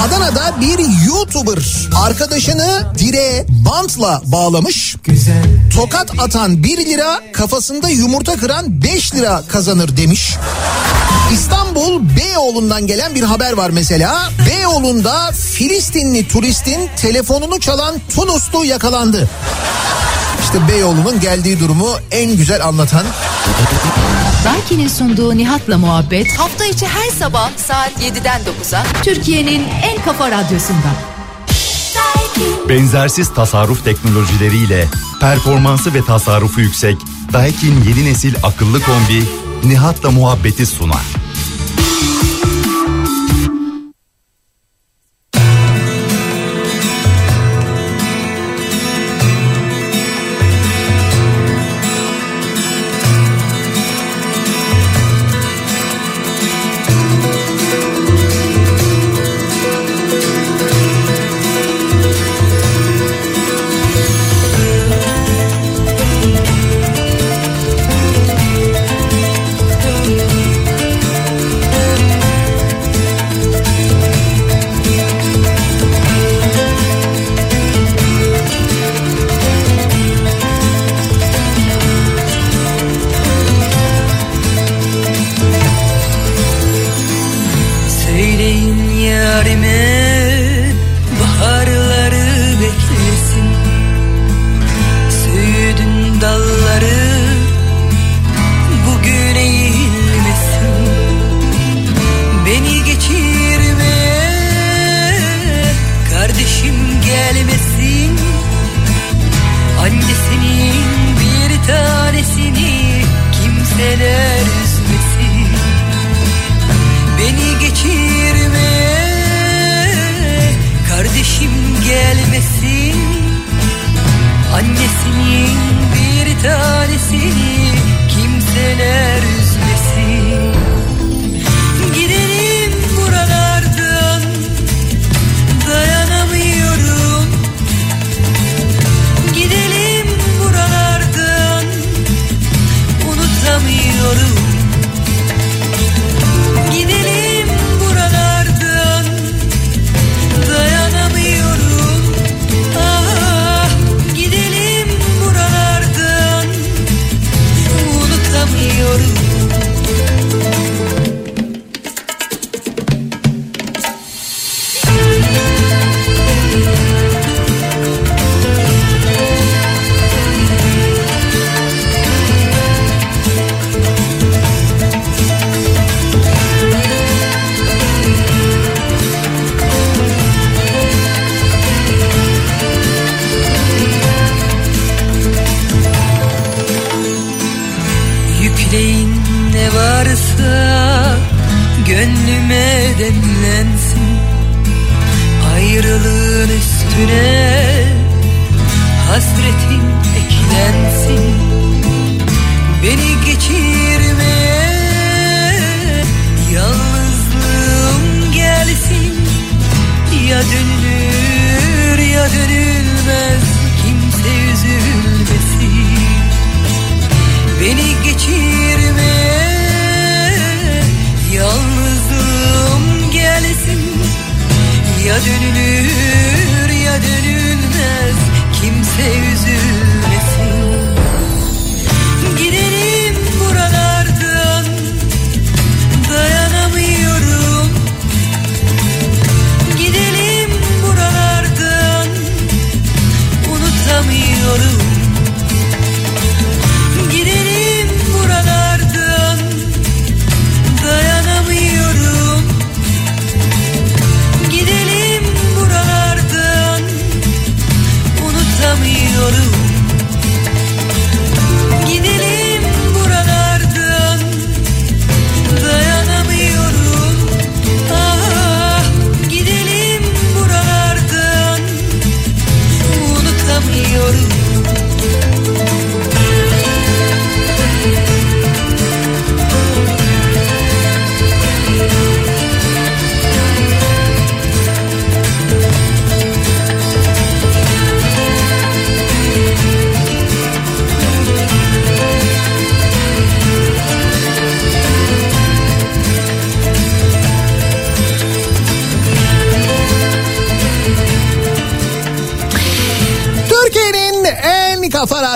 Adana'da bir YouTuber arkadaşını direğe bantla bağlamış. Tokat atan 1 lira kafasında yumurta kıran 5 lira kazanır demiş. İstanbul Beyoğlu'ndan gelen bir haber var mesela. Beyoğlu'nda Filistinli turistin telefonunu çalan Tunuslu yakalandı. İşte Beyoğlu'nun geldiği durumu en güzel anlatan Daiki'nin sunduğu Nihat'la muhabbet hafta içi her sabah saat 7'den 9'a Türkiye'nin en kafa radyosunda. Benzersiz tasarruf teknolojileriyle performansı ve tasarrufu yüksek Daikin yeni nesil akıllı kombi Nihat'la muhabbeti sunar.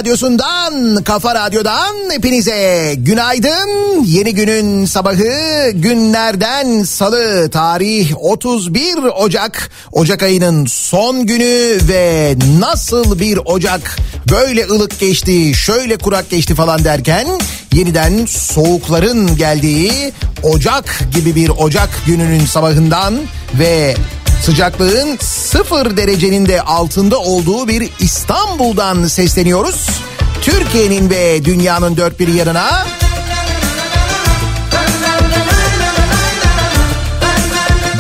Radyosu'ndan, Kafa Radyo'dan hepinize günaydın. Yeni günün sabahı günlerden salı tarih 31 Ocak. Ocak ayının son günü ve nasıl bir Ocak böyle ılık geçti, şöyle kurak geçti falan derken yeniden soğukların geldiği Ocak gibi bir Ocak gününün sabahından ve Sıcaklığın sıfır derecenin de altında olduğu bir İstanbul'dan sesleniyoruz. Türkiye'nin ve dünyanın dört bir yanına.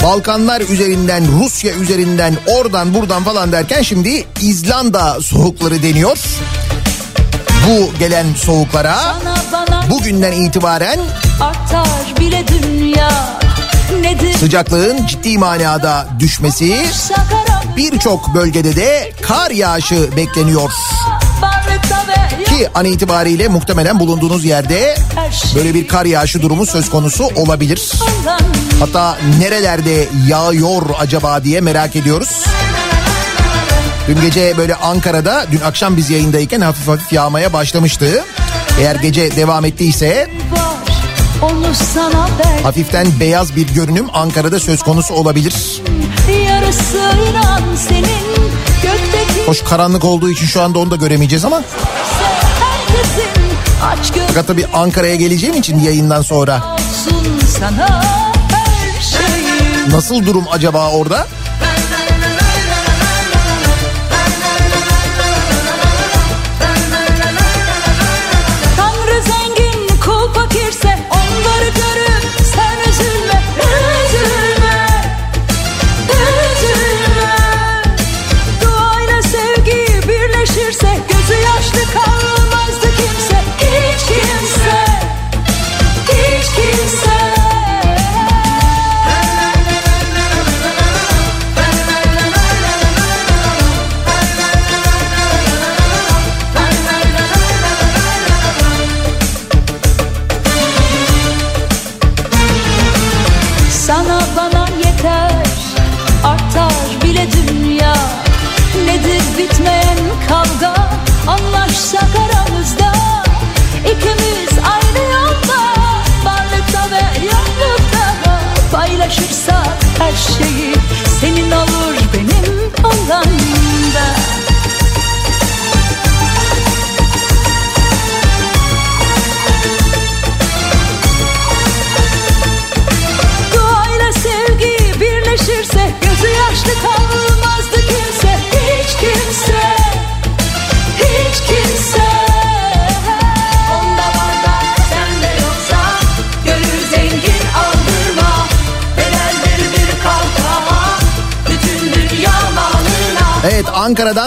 Balkanlar üzerinden, Rusya üzerinden, oradan buradan falan derken şimdi İzlanda soğukları deniyor. Bu gelen soğuklara bugünden itibaren Artar bile dünya sıcaklığın ciddi manada düşmesi, birçok bölgede de kar yağışı bekleniyor. Ki an itibariyle muhtemelen bulunduğunuz yerde böyle bir kar yağışı durumu söz konusu olabilir. Hatta nerelerde yağıyor acaba diye merak ediyoruz. Dün gece böyle Ankara'da dün akşam biz yayındayken hafif hafif yağmaya başlamıştı. Eğer gece devam ettiyse hafiften beyaz bir görünüm Ankara'da söz konusu olabilir. Senin Hoş karanlık olduğu için şu anda onu da göremeyeceğiz ama fakat tabii Ankara'ya geleceğim için yayından sonra sana şeyim nasıl durum acaba orada?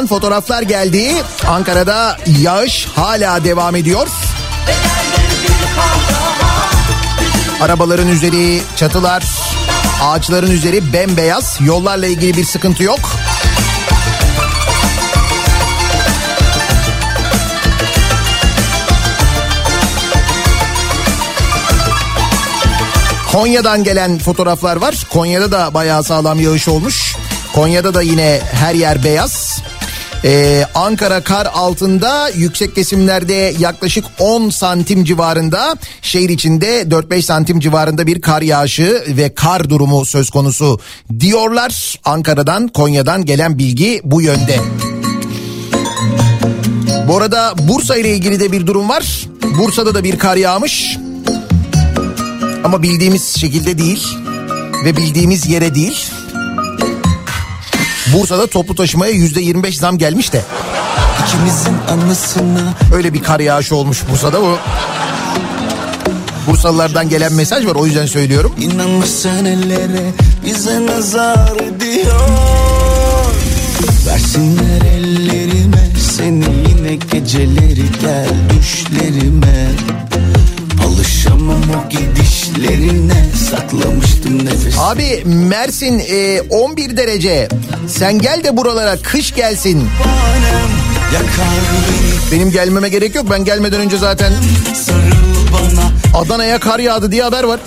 Fotoğraflar geldi. Ankara'da yağış hala devam ediyor. Arabaların üzeri, çatılar, ağaçların üzeri bembeyaz. Yollarla ilgili bir sıkıntı yok. Konya'dan gelen fotoğraflar var. Konya'da da bayağı sağlam yağış olmuş. Konya'da da yine her yer beyaz. Ee, Ankara kar altında yüksek kesimlerde yaklaşık 10 santim civarında şehir içinde 4-5 santim civarında bir kar yağışı ve kar durumu söz konusu diyorlar. Ankara'dan Konya'dan gelen bilgi bu yönde. Bu arada Bursa ile ilgili de bir durum var. Bursa'da da bir kar yağmış. Ama bildiğimiz şekilde değil ve bildiğimiz yere değil. Bursa'da toplu taşımaya yüzde 25 zam gelmiş de. İkimizin anısına Öyle bir kar yağışı olmuş Bursa'da bu. Bursalılardan gelen mesaj var o yüzden söylüyorum. inanma senelere bize nazar ediyor Versinler ellerime seni yine geceleri gel düşlerime O gidişlerine saklamıştım nefes Abi Mersin e, 11 derece. Sen gel de buralara kış gelsin. Benim gelmeme gerek yok. Ben gelmeden önce zaten Adana'ya kar yağdı diye haber var.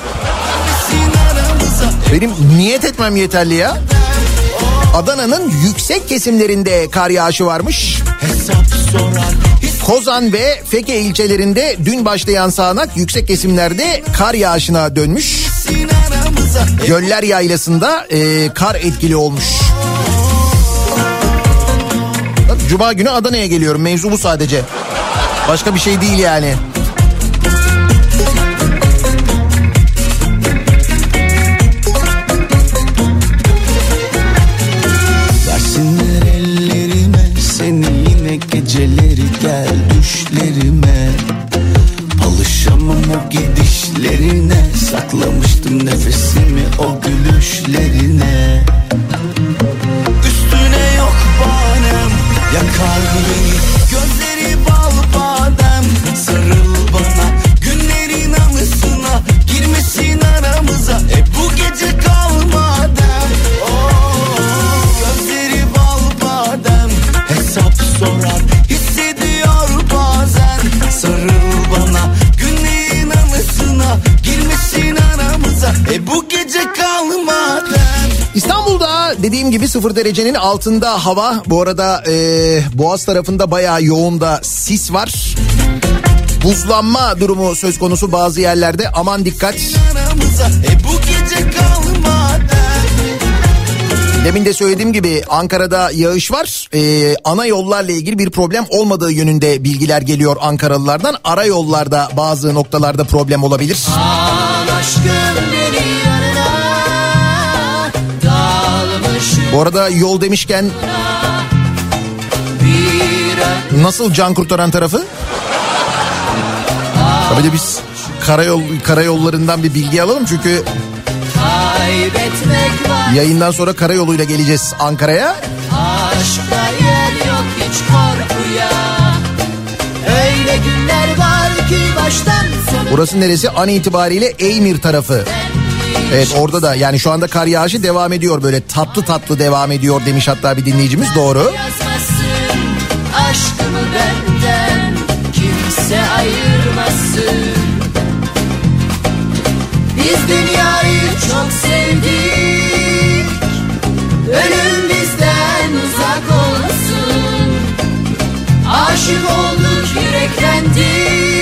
Benim niyet etmem yeterli ya. Adana'nın yüksek kesimlerinde kar yağışı varmış. hesap sorar Kozan ve Feke ilçelerinde dün başlayan sağanak yüksek kesimlerde kar yağışına dönmüş. Göller yaylasında e, kar etkili olmuş. Cuma günü Adana'ya geliyorum. Mevzu bu sadece. Başka bir şey değil yani. Sıfır derecenin altında hava. Bu arada e, Boğaz tarafında bayağı yoğun da sis var. Buzlanma durumu söz konusu bazı yerlerde aman dikkat. Demin de söylediğim gibi Ankara'da yağış var. E, ana yollarla ilgili bir problem olmadığı yönünde bilgiler geliyor Ankaralılardan. Ara yollarda bazı noktalarda problem olabilir. Bu arada yol demişken nasıl can kurtaran tarafı? Tabii de biz karayol karayollarından bir bilgi alalım çünkü yayından sonra karayoluyla geleceğiz Ankara'ya. Aşkta yer yok hiç korkuya Öyle günler var ki baştan sona Burası neresi? An itibariyle Eymir tarafı. Evet orada da yani şu anda kar yağışı devam ediyor. Böyle tatlı tatlı devam ediyor demiş hatta bir dinleyicimiz. Doğru. Aşkımı benden kimse ayırmasın. Biz dünyayı çok sevdik Ölüm bizden uzak olsun. Aşık olduk yüreklendik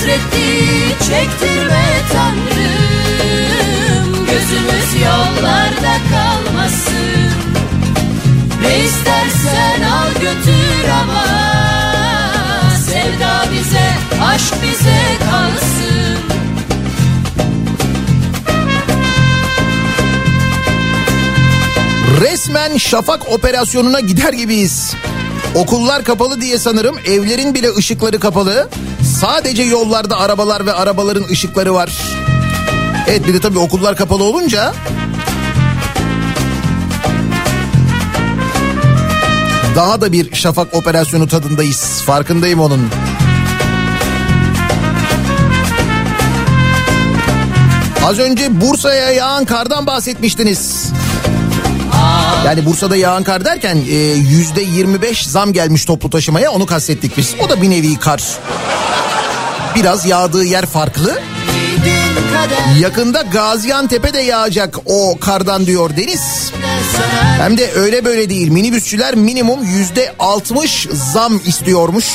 Hasretli çektirme Tanrım. Gözümüz yollarda kalmasın. Ne istersen al götür ama Sevda bize, aşk bize kalsın. Resmen şafak operasyonuna gider gibiyiz. Okullar kapalı diye sanırım evlerin bile ışıkları kapalı. Sadece yollarda arabalar ve arabaların ışıkları var. Evet bir de tabii okullar kapalı olunca daha da bir şafak operasyonu tadındayız. Farkındayım onun. Az önce Bursa'ya yağan kardan bahsetmiştiniz. Yani Bursa'da yağan kar derken e, yüzde 25 zam gelmiş toplu taşımaya onu kastettik biz. O da bir nevi kar. Biraz yağdığı yer farklı. Yakında Gaziantep'e yağacak o kardan diyor Deniz. Hem de öyle böyle değil. Minibüsçüler minimum yüzde 60 zam istiyormuş.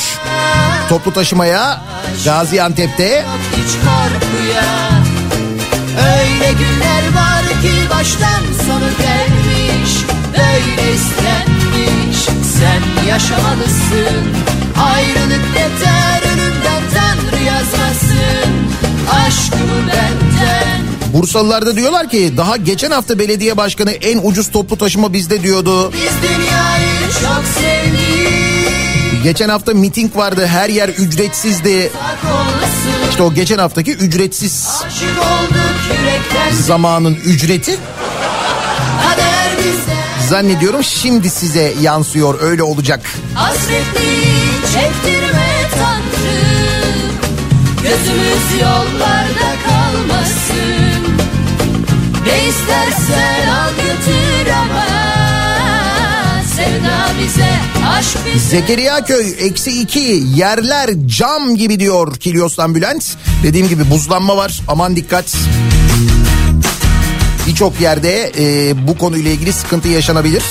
Toplu taşımaya Gaziantep'te. Öyle günler var ki baştan sonu gelmiş Böyle istenmiş. Sen yaşamalısın. Ayrılık yeter önümden Tanrı yazmasın. Aşkımı benden. Bursalılar da diyorlar ki daha geçen hafta belediye başkanı en ucuz toplu taşıma bizde diyordu. Biz dünyayı çok sevdik. Geçen hafta miting vardı her yer ücretsizdi. İşte o geçen haftaki ücretsiz. Zamanın ücreti. Kader bizden zannediyorum şimdi size yansıyor öyle olacak. Hasretli çektirme Tanrım Gözümüz yollarda kalmasın Ne istersen al götür ama Zekeriya Köy eksi iki yerler cam gibi diyor Kilyos'tan Bülent. Dediğim gibi buzlanma var aman dikkat. Birçok yerde e, bu konuyla ilgili sıkıntı yaşanabilir.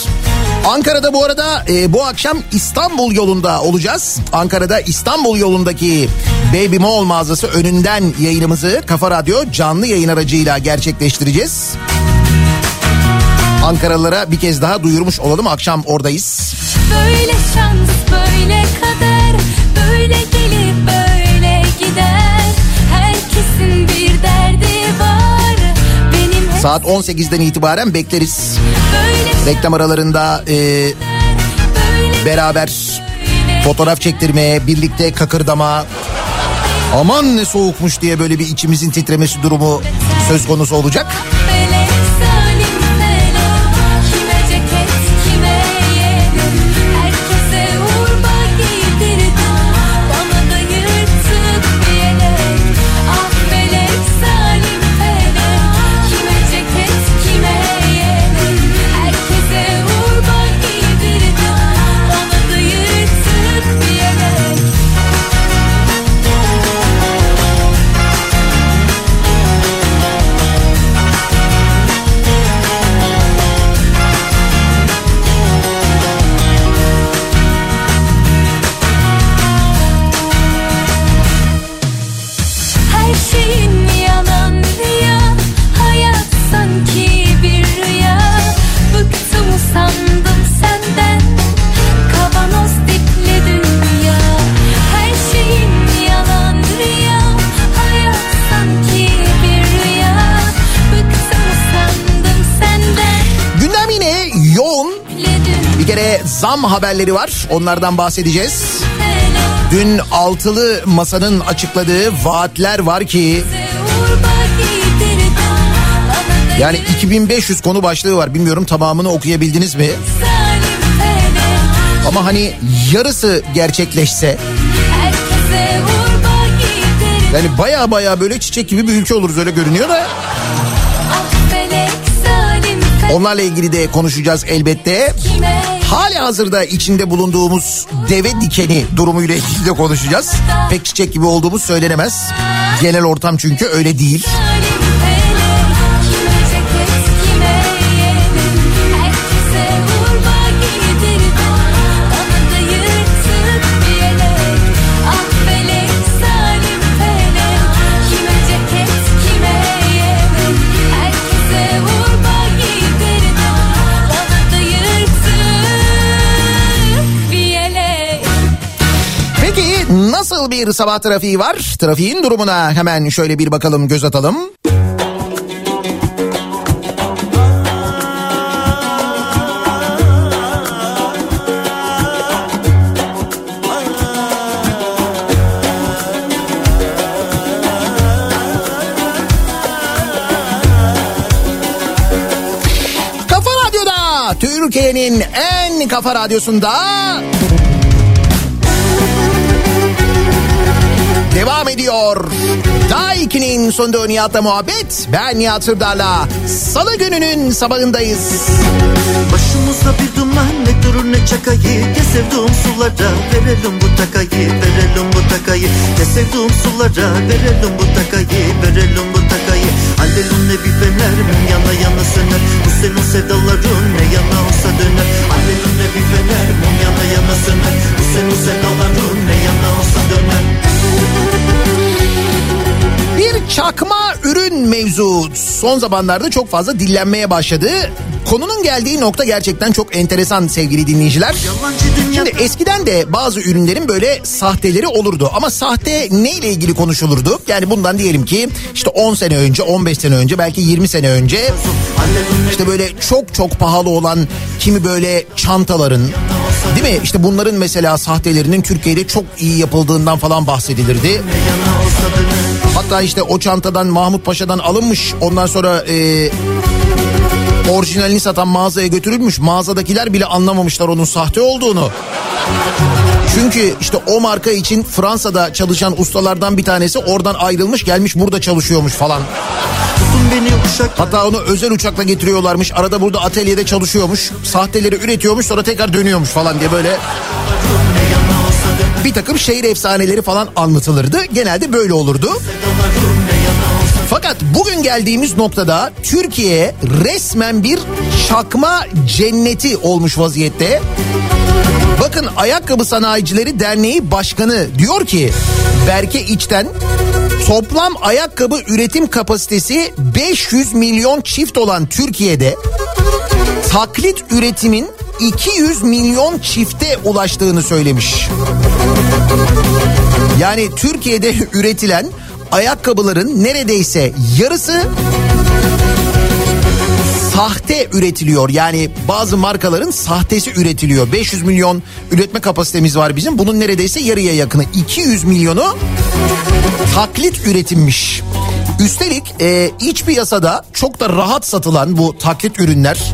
Ankara'da bu arada e, bu akşam İstanbul yolunda olacağız. Ankara'da İstanbul yolundaki Baby Mall mağazası önünden yayınımızı Kafa Radyo canlı yayın aracıyla gerçekleştireceğiz. Ankaralılara bir kez daha duyurmuş olalım akşam oradayız. Böyle şans böyle Saat 18'den itibaren bekleriz. Reklam aralarında e, beraber fotoğraf çektirmeye, birlikte kakırdama. Aman ne soğukmuş diye böyle bir içimizin titremesi durumu söz konusu olacak. Zam haberleri var. Onlardan bahsedeceğiz. Dün altılı masanın açıkladığı vaatler var ki yani 2500 konu başlığı var. Bilmiyorum tamamını okuyabildiniz mi? Ama hani yarısı gerçekleşse yani baya baya böyle çiçek gibi bir ülke oluruz öyle görünüyor da. Onlarla ilgili de konuşacağız elbette. Kime Hali hazırda içinde bulunduğumuz deve dikeni durumuyla ilgili de konuşacağız. Pek çiçek gibi olduğumuz söylenemez. Genel ortam çünkü öyle değil. Bir sabah trafiği var? Trafiğin durumuna hemen şöyle bir bakalım göz atalım. Kafa Radyo'da Türkiye'nin en kafa radyosunda devam ediyor. Daiki'nin sonunda Nihat'la muhabbet. Ben Nihat Sırdar'la Salı gününün sabahındayız. Başımızda bir duman ne durur ne çakayı. Ne sevduğum sulara verelim bu takayı Verelim bu takayı. Ne sevduğum sulara verelim bu takayı Verelim bu takayı. Alelun ne bir fener mum yana yana söner. Bu senin sevdaların ne yana olsa döner. Alelun ne bir fener mum yana yana söner. Bu senin sevdaların ne yana olsa döner Thank you. Bir çakma ürün mevzu son zamanlarda çok fazla dillenmeye başladı. Konunun geldiği nokta gerçekten çok enteresan sevgili dinleyiciler. Şimdi eskiden de bazı ürünlerin böyle sahteleri olurdu ama sahte ne ile ilgili konuşulurdu? Yani bundan diyelim ki işte 10 sene önce, 15 sene önce, belki 20 sene önce işte böyle çok çok pahalı olan kimi böyle çantaların değil mi? İşte bunların mesela sahtelerinin Türkiye'de çok iyi yapıldığından falan bahsedilirdi. Hatta işte o çantadan Mahmut Paşa'dan alınmış ondan sonra e, orijinalini satan mağazaya götürülmüş. Mağazadakiler bile anlamamışlar onun sahte olduğunu. Çünkü işte o marka için Fransa'da çalışan ustalardan bir tanesi oradan ayrılmış gelmiş burada çalışıyormuş falan. Hatta onu özel uçakla getiriyorlarmış. Arada burada atölyede çalışıyormuş. Sahteleri üretiyormuş sonra tekrar dönüyormuş falan diye böyle bir takım şehir efsaneleri falan anlatılırdı. Genelde böyle olurdu. Fakat bugün geldiğimiz noktada Türkiye resmen bir çakma cenneti olmuş vaziyette. Bakın Ayakkabı Sanayicileri Derneği Başkanı diyor ki Berke İçten toplam ayakkabı üretim kapasitesi 500 milyon çift olan Türkiye'de taklit üretimin 200 milyon çifte ulaştığını söylemiş. Yani Türkiye'de üretilen ayakkabıların neredeyse yarısı sahte üretiliyor. Yani bazı markaların sahtesi üretiliyor. 500 milyon üretme kapasitemiz var bizim. Bunun neredeyse yarıya yakını 200 milyonu taklit üretilmiş. Üstelik e, iç piyasada çok da rahat satılan bu taklit ürünler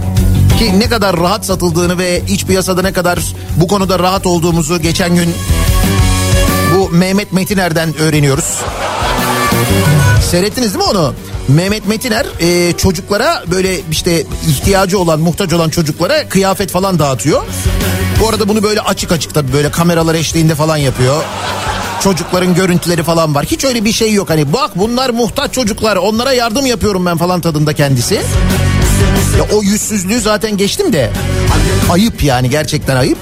ki ne kadar rahat satıldığını ve iç piyasada ne kadar bu konuda rahat olduğumuzu geçen gün bu Mehmet Metiner'den öğreniyoruz. Seyrettiniz değil mi onu? Mehmet Metiner e, çocuklara böyle işte ihtiyacı olan muhtaç olan çocuklara kıyafet falan dağıtıyor. Bu arada bunu böyle açık açık tabii böyle kameralar eşliğinde falan yapıyor. Çocukların görüntüleri falan var. Hiç öyle bir şey yok. Hani bak bunlar muhtaç çocuklar onlara yardım yapıyorum ben falan tadında kendisi. Ya o yüzsüzlüğü zaten geçtim de ayıp yani gerçekten ayıp.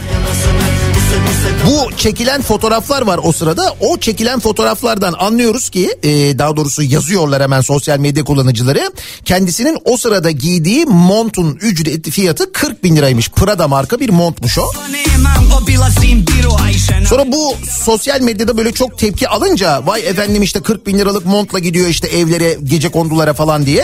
Bu çekilen fotoğraflar var o sırada. O çekilen fotoğraflardan anlıyoruz ki e, daha doğrusu yazıyorlar hemen sosyal medya kullanıcıları. Kendisinin o sırada giydiği montun ücreti fiyatı 40 bin liraymış. Prada marka bir montmuş o. Sonra bu sosyal medyada böyle çok tepki alınca vay efendim işte 40 bin liralık montla gidiyor işte evlere gece kondulara falan diye.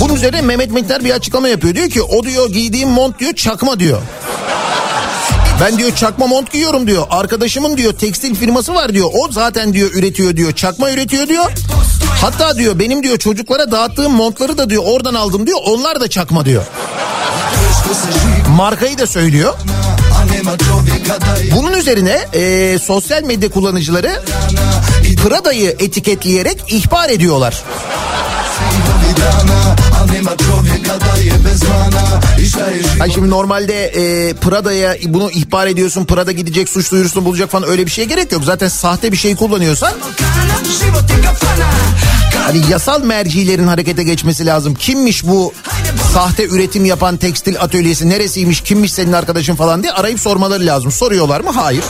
Bunun üzerine Mehmet Mekler bir açıklama yapıyor. Diyor ki o diyor giydiğim mont diyor çakma diyor. Ben diyor çakma mont giyiyorum diyor. Arkadaşımın diyor tekstil firması var diyor. O zaten diyor üretiyor diyor. Çakma üretiyor diyor. Hatta diyor benim diyor çocuklara dağıttığım montları da diyor oradan aldım diyor. Onlar da çakma diyor. Markayı da söylüyor. Bunun üzerine e, sosyal medya kullanıcıları Prada'yı etiketleyerek ihbar ediyorlar. Hani şimdi normalde e, Prada'ya bunu ihbar ediyorsun Prada gidecek suç duyurusunu bulacak falan öyle bir şeye gerek yok. Zaten sahte bir şey kullanıyorsan hani yasal mercilerin harekete geçmesi lazım. Kimmiş bu sahte üretim yapan tekstil atölyesi neresiymiş kimmiş senin arkadaşın falan diye arayıp sormaları lazım. Soruyorlar mı? Hayır.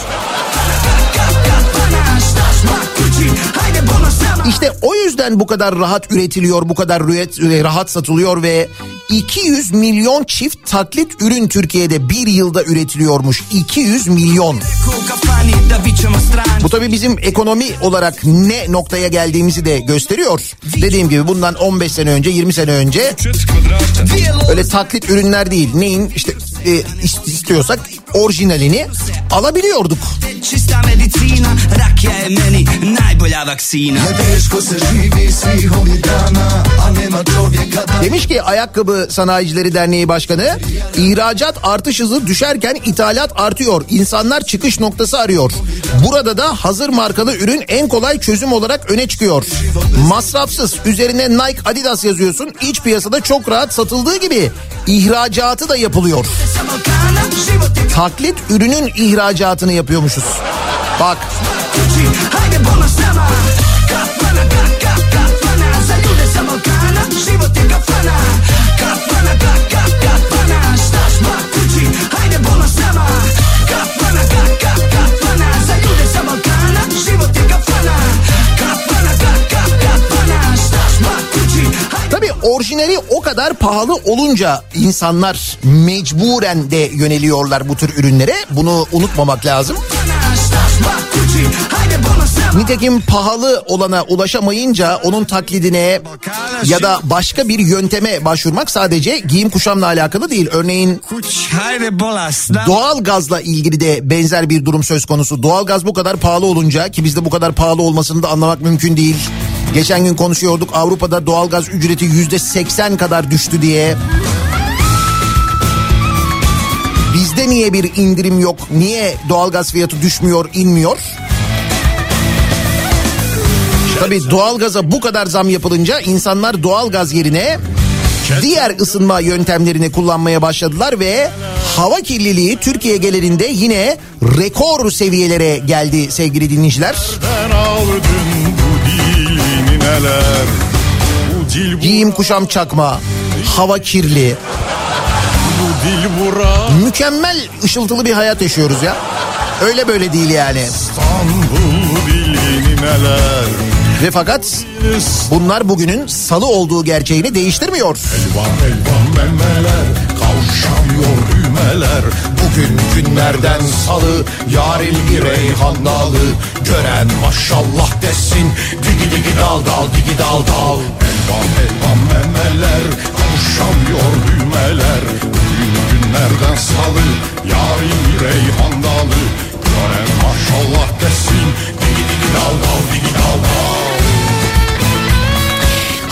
İşte o yüzden bu kadar rahat üretiliyor, bu kadar rahat satılıyor ve 200 milyon çift taklit ürün Türkiye'de bir yılda üretiliyormuş. 200 milyon. Bu tabii bizim ekonomi olarak ne noktaya geldiğimizi de gösteriyor. Dediğim gibi bundan 15 sene önce 20 sene önce öyle taklit ürünler değil. Neyin işte e, istiyorsak orijinalini alabiliyorduk. Demiş ki Ayakkabı Sanayicileri Derneği Başkanı ihracat artış hızı düşerken ithalat artıyor. İnsanlar çıkış noktası arıyor. Burada da hazır markalı ürün en kolay çözüm olarak öne çıkıyor. Masrafsız üzerine Nike Adidas yazıyorsun. İç piyasada çok rahat satıldığı gibi ihracatı da yapılıyor. Taklit ürünün ihracatını yapıyormuşuz. Bak. Tabii orijinali o kadar pahalı olunca insanlar mecburen de yöneliyorlar bu tür ürünlere. Bunu unutmamak lazım. Nitekim pahalı olana ulaşamayınca onun taklidine ya da başka bir yönteme başvurmak sadece giyim kuşamla alakalı değil. Örneğin doğal gazla ilgili de benzer bir durum söz konusu. Doğal gaz bu kadar pahalı olunca ki bizde bu kadar pahalı olmasını da anlamak mümkün değil. Geçen gün konuşuyorduk Avrupa'da doğalgaz ücreti yüzde seksen kadar düştü diye. Bizde niye bir indirim yok? Niye doğalgaz fiyatı düşmüyor, inmiyor? Tabii doğalgaza bu kadar zam yapılınca insanlar doğalgaz yerine diğer ısınma yöntemlerini kullanmaya başladılar ve hava kirliliği Türkiye genelinde yine rekor seviyelere geldi sevgili dinleyiciler. Nineler Bu dil Giyim kuşam çakma. Hava kirli. bu dil bura Mükemmel ışıltılı bir hayat yaşıyoruz ya. Öyle böyle değil yani. İstanbul nineler Ve fakat bunlar bugünün salı olduğu gerçeğini değiştirmiyor. Elvan elvan memeler kavuşamıyor düğmeler Bugün günlerden salı, yarın bir reyhan dalı. Gören maşallah desin, digi digi dal dal digi dal dal. Elvan elvan memeler kavuşamıyor düğmeler Bugün günlerden salı yarın bir reyhan dalı Gören maşallah desin digi digi dal dal digi dal dal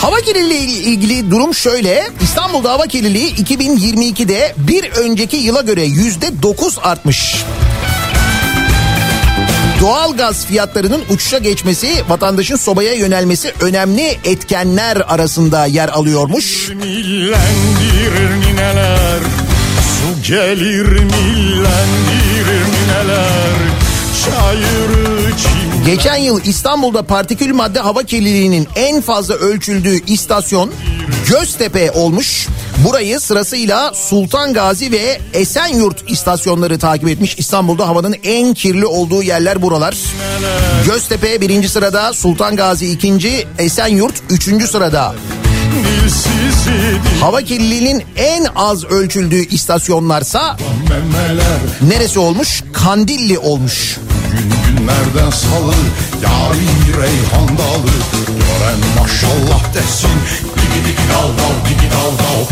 Hava kirliliği ile ilgili durum şöyle. İstanbul'da hava kirliliği 2022'de bir önceki yıla göre yüzde 9 artmış. Doğalgaz fiyatlarının uçuşa geçmesi, vatandaşın sobaya yönelmesi önemli etkenler arasında yer alıyormuş. Millendirir nineler Su gelir millendirir nineler Çayırı çim Geçen yıl İstanbul'da partikül madde hava kirliliğinin en fazla ölçüldüğü istasyon Göztepe olmuş. Burayı sırasıyla Sultan Gazi ve Esenyurt istasyonları takip etmiş. İstanbul'da havanın en kirli olduğu yerler buralar. Göztepe birinci sırada, Sultan Gazi ikinci, Esenyurt üçüncü sırada. Hava kirliliğinin en az ölçüldüğü istasyonlarsa neresi olmuş? Kandilli olmuş. Gün günlerden salı yarın bir reyhan dalı Gören maşallah desin digi digi dal dal digi dal dal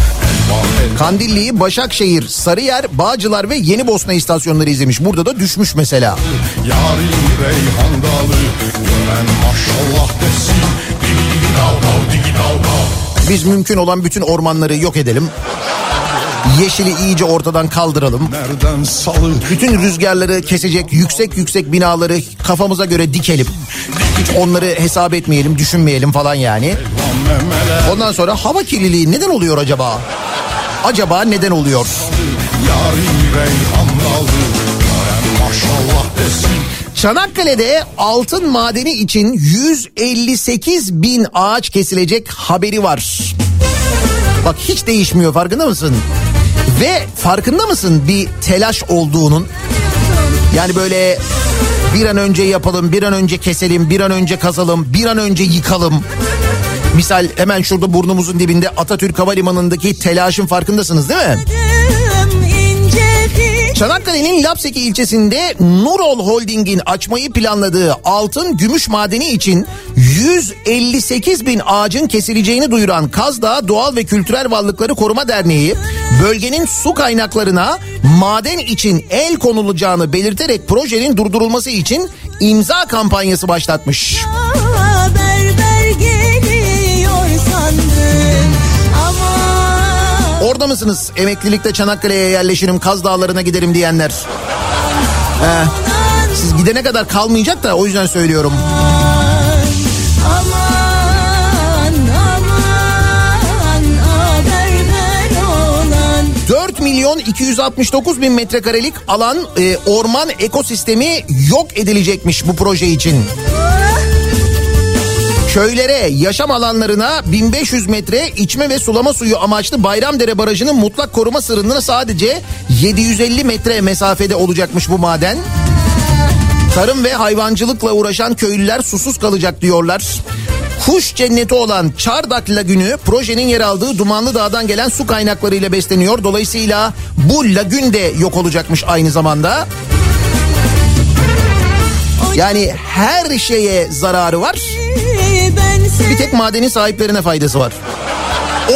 Kandilli'yi Başakşehir, Sarıyer, Bağcılar ve Yenibosna istasyonları izlemiş. Burada da düşmüş mesela. yarın bir reyhan dalı Gören maşallah desin digi digi dal dal digi dal dal Biz mümkün olan bütün ormanları yok edelim. Yeşili iyice ortadan kaldıralım. Bütün rüzgarları kesecek yüksek yüksek binaları kafamıza göre dikelim. Hiç onları hesap etmeyelim, düşünmeyelim falan yani. Ondan sonra hava kirliliği neden oluyor acaba? Acaba neden oluyor? Çanakkale'de altın madeni için 158 bin ağaç kesilecek haberi var. Bak hiç değişmiyor farkında mısın? Ve farkında mısın bir telaş olduğunun? Yani böyle bir an önce yapalım, bir an önce keselim, bir an önce kazalım, bir an önce yıkalım. Misal hemen şurada burnumuzun dibinde Atatürk Havalimanı'ndaki telaşın farkındasınız değil mi? Çanakkale'nin Lapseki ilçesinde Nurol Holding'in açmayı planladığı altın gümüş madeni için 158 bin ağacın kesileceğini duyuran Kazdağ Doğal ve Kültürel Varlıkları Koruma Derneği bölgenin su kaynaklarına maden için el konulacağını belirterek projenin durdurulması için imza kampanyası başlatmış. Berber geliyor Orada mısınız emeklilikte Çanakkale'ye yerleşirim Kaz Dağları'na giderim diyenler? He. Siz gidene kadar kalmayacak da o yüzden söylüyorum. aman aman a berber olan 4 milyon 269 bin metrekarelik alan e, orman ekosistemi yok edilecekmiş bu proje için. Köylere, yaşam alanlarına 1500 metre içme ve sulama suyu amaçlı Bayramdere Barajı'nın mutlak koruma sırrına sadece 750 metre mesafede olacakmış bu maden. Tarım ve hayvancılıkla uğraşan köylüler susuz kalacak diyorlar. Kuş cenneti olan Çardak Lagünü projenin yer aldığı Dumanlı Dağ'dan gelen su kaynaklarıyla besleniyor. Dolayısıyla bu lagün de yok olacakmış aynı zamanda. Yani her şeye zararı var. Bir tek madenin sahiplerine faydası var.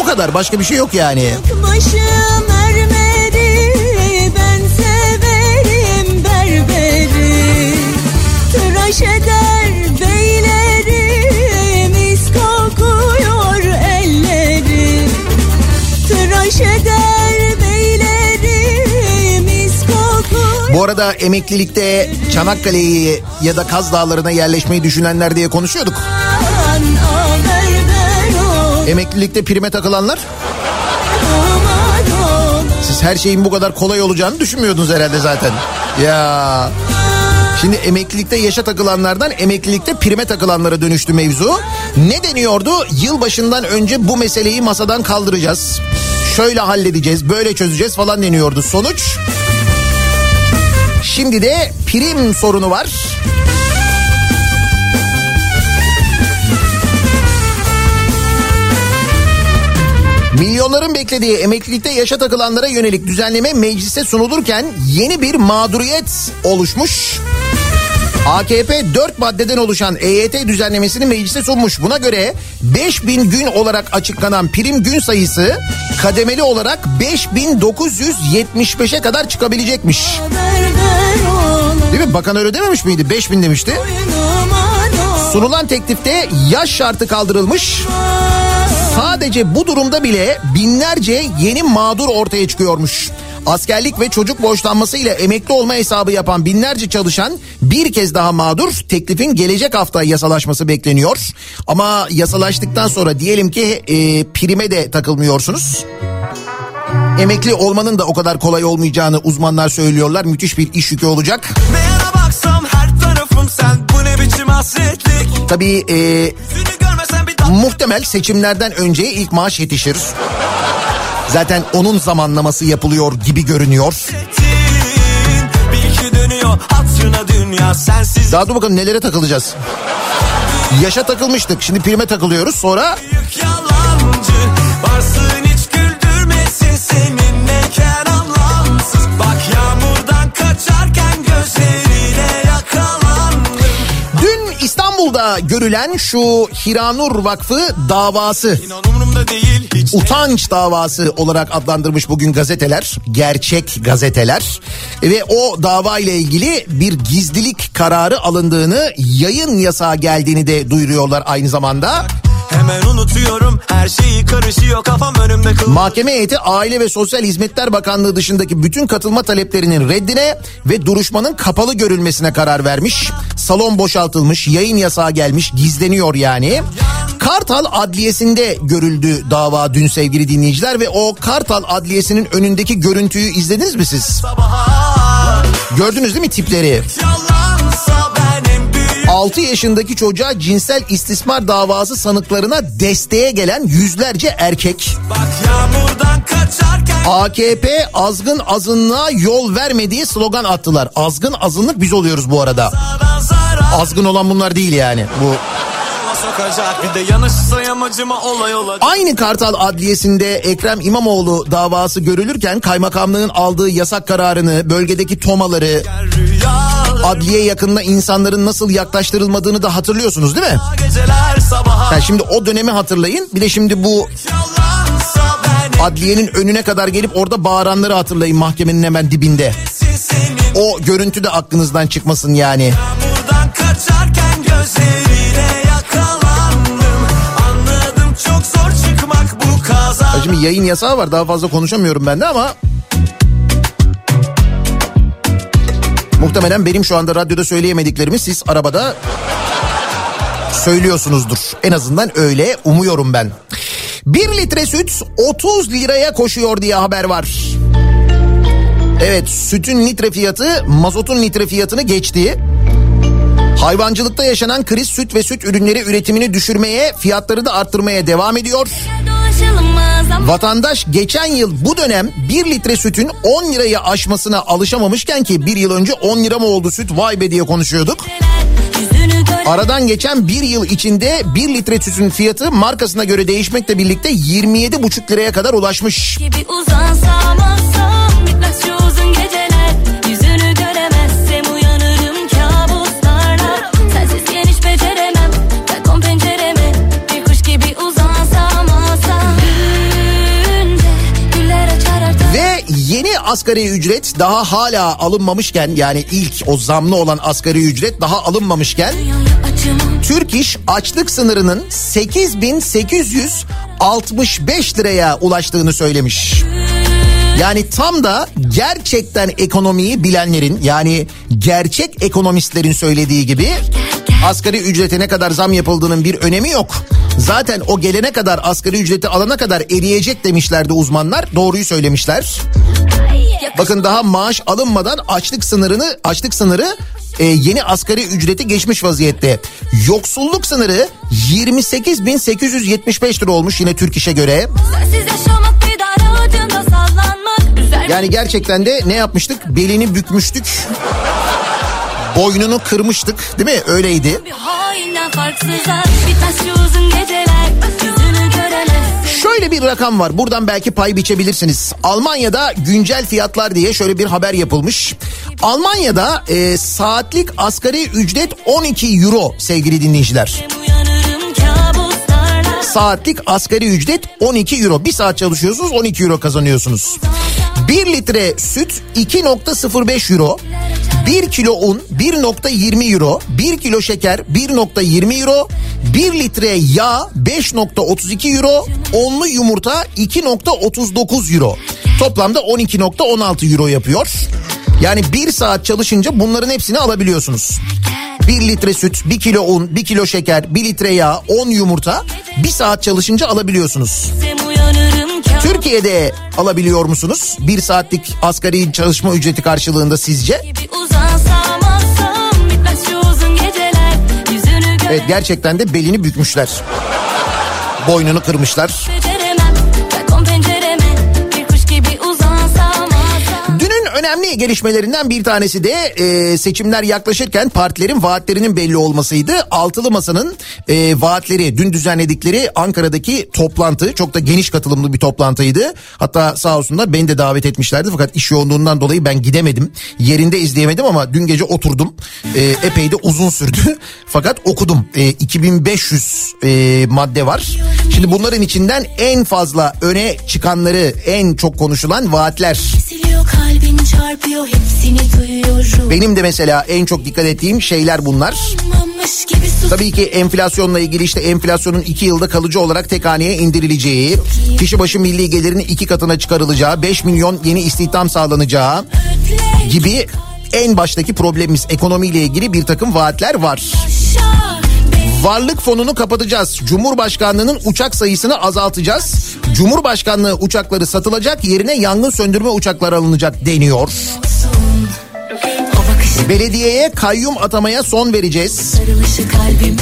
O kadar başka bir şey yok yani. başım ermedi ben severim berberi tıraş eder beyleri mis kokuyor elleri tıraş eder beyleri mis kokuyor Bu arada emeklilikte Çanakkale'yi ya da Kaz Dağları'na yerleşmeyi düşünenler diye konuşuyorduk. a berber olan Emeklilikte prime takılanlar siz her şeyin bu kadar kolay olacağını düşünmüyordunuz herhalde zaten. Ya Şimdi emeklilikte yaşa takılanlardan emeklilikte prime takılanlara dönüştü mevzu. Ne deniyordu? Yılbaşından önce bu meseleyi masadan kaldıracağız. Şöyle halledeceğiz, böyle çözeceğiz falan deniyordu. Sonuç Şimdi de prim sorunu var. Milyonların beklediği emeklilikte yaşa takılanlara yönelik düzenleme meclise sunulurken yeni bir mağduriyet oluşmuş. AKP 4 maddeden oluşan EYT düzenlemesini meclise sunmuş. Buna göre 5000 gün olarak açıklanan prim gün sayısı kademeli olarak 5975'e kadar çıkabilecekmiş. Değil mi? Bakan öyle dememiş miydi? 5000 demişti. Sunulan teklifte yaş şartı kaldırılmış. Sadece bu durumda bile binlerce yeni mağdur ortaya çıkıyormuş. Askerlik ve çocuk borçlanması ile emekli olma hesabı yapan binlerce çalışan bir kez daha mağdur. Teklifin gelecek hafta yasalaşması bekleniyor. Ama yasalaştıktan sonra diyelim ki e, prime de takılmıyorsunuz. Emekli olmanın da o kadar kolay olmayacağını uzmanlar söylüyorlar. Müthiş bir iş yükü olacak. Ne yana baksam her tarafım sen bu ne biçim hasretlik Tabii e, muhtemel seçimlerden önce ilk maaş yetişir. Zaten onun zamanlaması yapılıyor gibi görünüyor. Daha dur bakalım nelere takılacağız. Yaşa takılmıştık. Şimdi prime takılıyoruz. Sonra yalancı Varsın hiç güldürmesin senin neken İstanbul'da görülen şu Hiranur Vakfı davası değil utanç davası olarak adlandırmış bugün gazeteler. Gerçek gazeteler. Ve o dava ile ilgili bir gizlilik kararı alındığını, yayın yasağı geldiğini de duyuruyorlar aynı zamanda. Hemen unutuyorum her şeyi karışıyor kafam önümde kıl Mahkeme heyeti Aile ve Sosyal Hizmetler Bakanlığı dışındaki bütün katılma taleplerinin reddine ve duruşmanın kapalı görülmesine karar vermiş. Salon boşaltılmış, yayın yasağı gelmiş, gizleniyor yani. Kartal Adliyesi'nde görüldü dava dün sevgili dinleyiciler ve o Kartal Adliyesi'nin önündeki görüntüyü izlediniz mi siz? Gördünüz değil mi tipleri? En büyük 6 yaşındaki çocuğa cinsel istismar davası sanıklarına desteğe gelen yüzlerce erkek. Kaçarken AKP azgın azınlığa yol vermediği slogan attılar. Azgın azınlık biz oluyoruz bu arada. Azgın olan bunlar değil yani. Bu sokacak bir de yanışsa yamacıma olay olacak Aynı Kartal Adliyesi'nde Ekrem İmamoğlu davası görülürken kaymakamlığın aldığı yasak kararını, bölgedeki tomaları, adliye yakınına insanların nasıl yaklaştırılmadığını da hatırlıyorsunuz değil mi? Yani şimdi o dönemi hatırlayın. Bir de şimdi bu adliyenin önüne kadar gelip orada bağıranları hatırlayın mahkemenin hemen dibinde. O görüntü de aklınızdan çıkmasın yani. Yağmurdan kaçarken gözlerine Şimdi yayın yasağı var daha fazla konuşamıyorum ben de ama... Muhtemelen benim şu anda radyoda söyleyemediklerimi siz arabada söylüyorsunuzdur. En azından öyle umuyorum ben. 1 litre süt 30 liraya koşuyor diye haber var. Evet sütün litre fiyatı mazotun litre fiyatını geçti. Hayvancılıkta yaşanan kriz süt ve süt ürünleri üretimini düşürmeye, fiyatları da arttırmaya devam ediyor. Vatandaş geçen yıl bu dönem 1 litre sütün 10 lirayı aşmasına alışamamışken ki bir yıl önce 10 lira mı oldu süt vay be diye konuşuyorduk. Aradan geçen bir yıl içinde 1 litre sütün fiyatı markasına göre değişmekle birlikte 27,5 liraya kadar ulaşmış. gibi uzansam alsam asgari ücret daha hala alınmamışken yani ilk o zamlı olan asgari ücret daha alınmamışken Türk İş açlık sınırının 8865 liraya ulaştığını söylemiş. Yani tam da gerçekten ekonomiyi bilenlerin yani gerçek ekonomistlerin söylediği gibi asgari ücrete ne kadar zam yapıldığının bir önemi yok. Zaten o gelene kadar asgari ücreti alana kadar eriyecek demişlerdi uzmanlar. Doğruyu söylemişler. Bakın daha maaş alınmadan açlık sınırını açlık sınırı e, yeni asgari ücreti geçmiş vaziyette. Yoksulluk sınırı 28.875 lira olmuş yine Türk İş'e göre. Yani gerçekten de ne yapmıştık? Belini bükmüştük. Boynunu kırmıştık değil mi? Öyleydi. Şöyle bir rakam var. Buradan belki pay biçebilirsiniz. Almanya'da güncel fiyatlar diye şöyle bir haber yapılmış. Almanya'da e, saatlik asgari ücret 12 euro sevgili dinleyiciler. Saatlik asgari ücret 12 euro. Bir saat çalışıyorsunuz 12 euro kazanıyorsunuz. 1 litre süt 2.05 euro. 1 kilo un 1.20 euro. 1 kilo şeker 1.20 euro. 1 litre yağ 5.32 euro. Onlu yumurta 2.39 euro. Toplamda 12.16 euro yapıyor. Yani bir saat çalışınca bunların hepsini alabiliyorsunuz. 1 litre süt, 1 kilo un, 1 kilo şeker, 1 litre yağ, 10 yumurta bir saat çalışınca alabiliyorsunuz. Uyanırım Türkiye'de alabiliyor musunuz? Bir saatlik asgari çalışma ücreti karşılığında sizce? Evet gerçekten de belini bükmüşler. Boynunu kırmışlar. Önemli gelişmelerinden bir tanesi de e, seçimler yaklaşırken partilerin vaatlerinin belli olmasıydı. Altılı Masa'nın e, vaatleri dün düzenledikleri Ankara'daki toplantı çok da geniş katılımlı bir toplantıydı. Hatta sağ olsunlar beni de davet etmişlerdi fakat iş yoğunluğundan dolayı ben gidemedim. Yerinde izleyemedim ama dün gece oturdum. E, epey de uzun sürdü fakat okudum. E, 2500 e, madde var. Şimdi bunların içinden en fazla öne çıkanları en çok konuşulan vaatler. Siliyor kalbin çarpıyor hepsini duyuyorum Benim de mesela en çok dikkat ettiğim şeyler bunlar. Tabii ki enflasyonla ilgili işte enflasyonun iki yılda kalıcı olarak tek haneye indirileceği, kişi başı milli gelirinin iki katına çıkarılacağı, 5 milyon yeni istihdam sağlanacağı gibi en baştaki problemimiz ekonomiyle ilgili bir takım vaatler var. Beni Varlık fonunu kapatacağız. Cumhurbaşkanlığının uçak sayısını azaltacağız. Cumhurbaşkanlığı uçakları satılacak yerine yangın söndürme uçakları alınacak deniyor. Belediyeye kayyum atamaya son vereceğiz.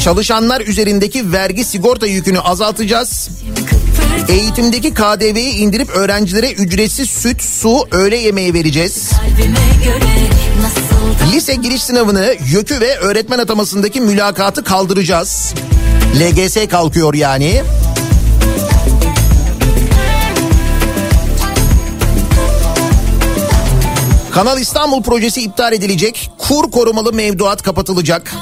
Çalışanlar üzerindeki vergi sigorta yükünü azaltacağız. Eğitimdeki KDV'yi indirip öğrencilere ücretsiz süt, su, öğle yemeği vereceğiz. kalbime göre nasıl Lise giriş sınavını, YÖK'ü ve öğretmen atamasındaki mülakatı kaldıracağız. LGS kalkıyor yani. Kanal İstanbul projesi iptal edilecek. Kur korumalı mevduat kapatılacak.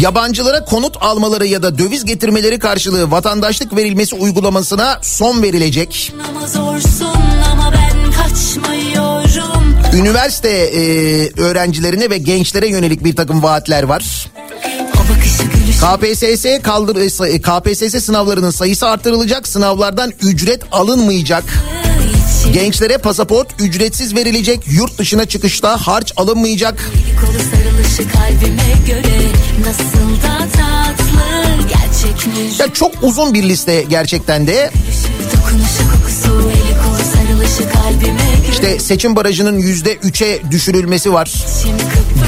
Yabancılara konut almaları ya da döviz getirmeleri karşılığı vatandaşlık verilmesi uygulamasına son verilecek. ama zorsun ama ben kaçmıyorum Üniversite e, öğrencilerine ve gençlere yönelik bir takım vaatler var. KPSS kaldır e, say- KPSS sınavlarının sayısı artırılacak. Sınavlardan ücret alınmayacak. Gençlere pasaport ücretsiz verilecek. Yurt dışına çıkışta harç alınmayacak. Ya çok uzun bir liste gerçekten de. Dokunuşu kokusu İşte seçim barajının yüzde üçe düşürülmesi var.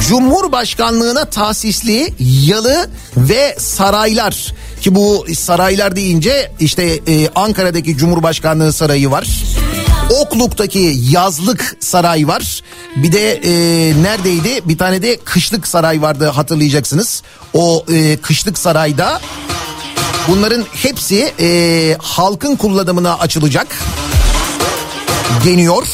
Cumhurbaşkanlığına tahsisli yalı ve saraylar ki bu saraylar deyince işte e, Ankara'daki Cumhurbaşkanlığı sarayı var. Okluk'taki yazlık saray var. Bir de e, neredeydi? Bir tane de kışlık saray vardı hatırlayacaksınız. O e, kışlık sarayda bunların hepsi e, halkın kullanımına açılacak deniyor.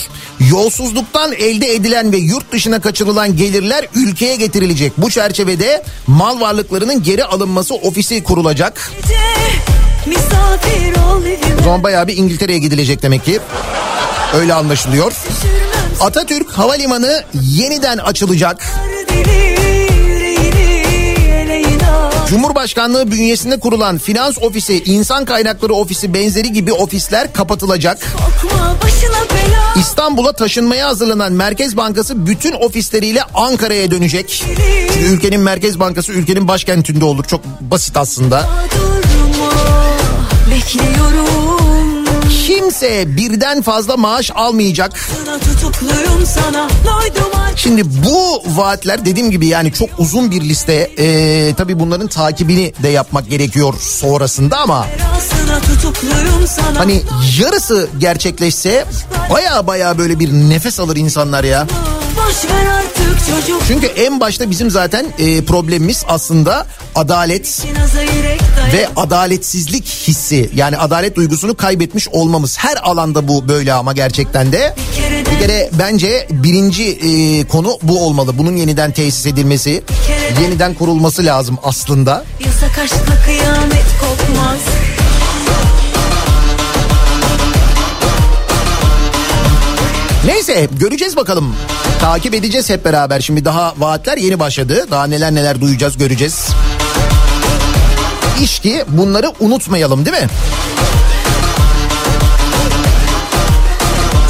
Yolsuzluktan elde edilen ve yurt dışına kaçırılan gelirler ülkeye getirilecek. Bu çerçevede mal varlıklarının geri alınması ofisi kurulacak. O bayağı bir İngiltere'ye gidilecek demek ki. Öyle anlaşılıyor. Atatürk Havalimanı yeniden açılacak. deli Cumhurbaşkanlığı bünyesinde kurulan finans ofisi, insan kaynakları ofisi benzeri gibi ofisler kapatılacak. İstanbul'a taşınmaya hazırlanan Merkez Bankası bütün ofisleriyle Ankara'ya dönecek. Çünkü ülkenin Merkez Bankası ülkenin başkentinde olur. Çok basit aslında. Durma bekliyorum kimse birden fazla maaş almayacak. Şimdi bu vaatler dediğim gibi yani çok uzun bir liste. Ee, tabii bunların takibini de yapmak gerekiyor sonrasında ama hani yarısı gerçekleşse baya baya böyle bir nefes alır insanlar ya. Çünkü en başta bizim zaten e, problemimiz aslında adalet ve adaletsizlik hissi. Yani adalet duygusunu kaybetmiş olmamız. Her alanda bu böyle ama gerçekten de. Bir kere bence birinci e, konu bu olmalı. Bunun yeniden tesis edilmesi, yeniden kurulması lazım aslında. Yasak aşkla kıyamet kopmaz Neyse göreceğiz bakalım. Takip edeceğiz hep beraber. Şimdi daha vaatler yeni başladı. Daha neler neler duyacağız göreceğiz. İş ki bunları unutmayalım değil mi?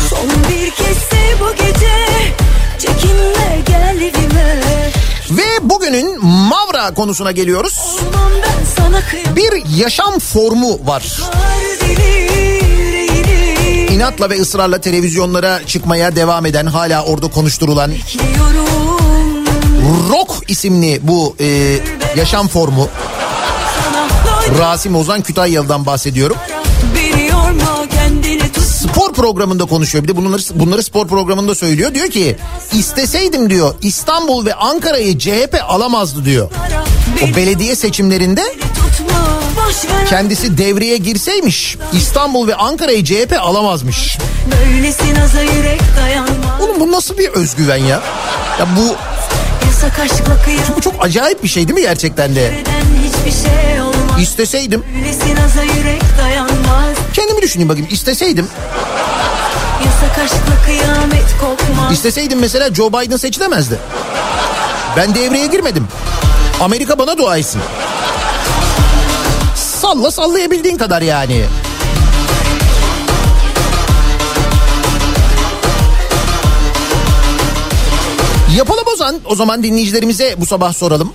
Son bir kez sev bu gece Çekinme gel evime Ve bugünün Mavra konusuna geliyoruz. Bir yaşam formu var. yüreğini İnatla ve ısrarla televizyonlara çıkmaya devam eden, hala orada konuşturulan Rock isimli bu e, yaşam formu. Rasim Ozan Kütahyalı'dan bahsediyorum. Spor programında konuşuyor. Bir de bunları, bunları spor programında söylüyor. Diyor ki isteseydim diyor İstanbul ve Ankara'yı CHP alamazdı diyor. O belediye seçimlerinde kendisi devreye girseymiş İstanbul ve Ankara'yı CHP alamazmış. Oğlum bu nasıl bir özgüven ya? Ya bu bu çok acayip bir şey değil mi gerçekten de? şey İsteseydim kendimi düşüneyim bakayım isteseydim İsteseydim mesela Joe Biden seçilemezdi. Ben devreye girmedim. Amerika bana dua etsin. Salla sallayabildiğin kadar yani. Yapalım o zaman, o zaman dinleyicilerimize bu sabah soralım.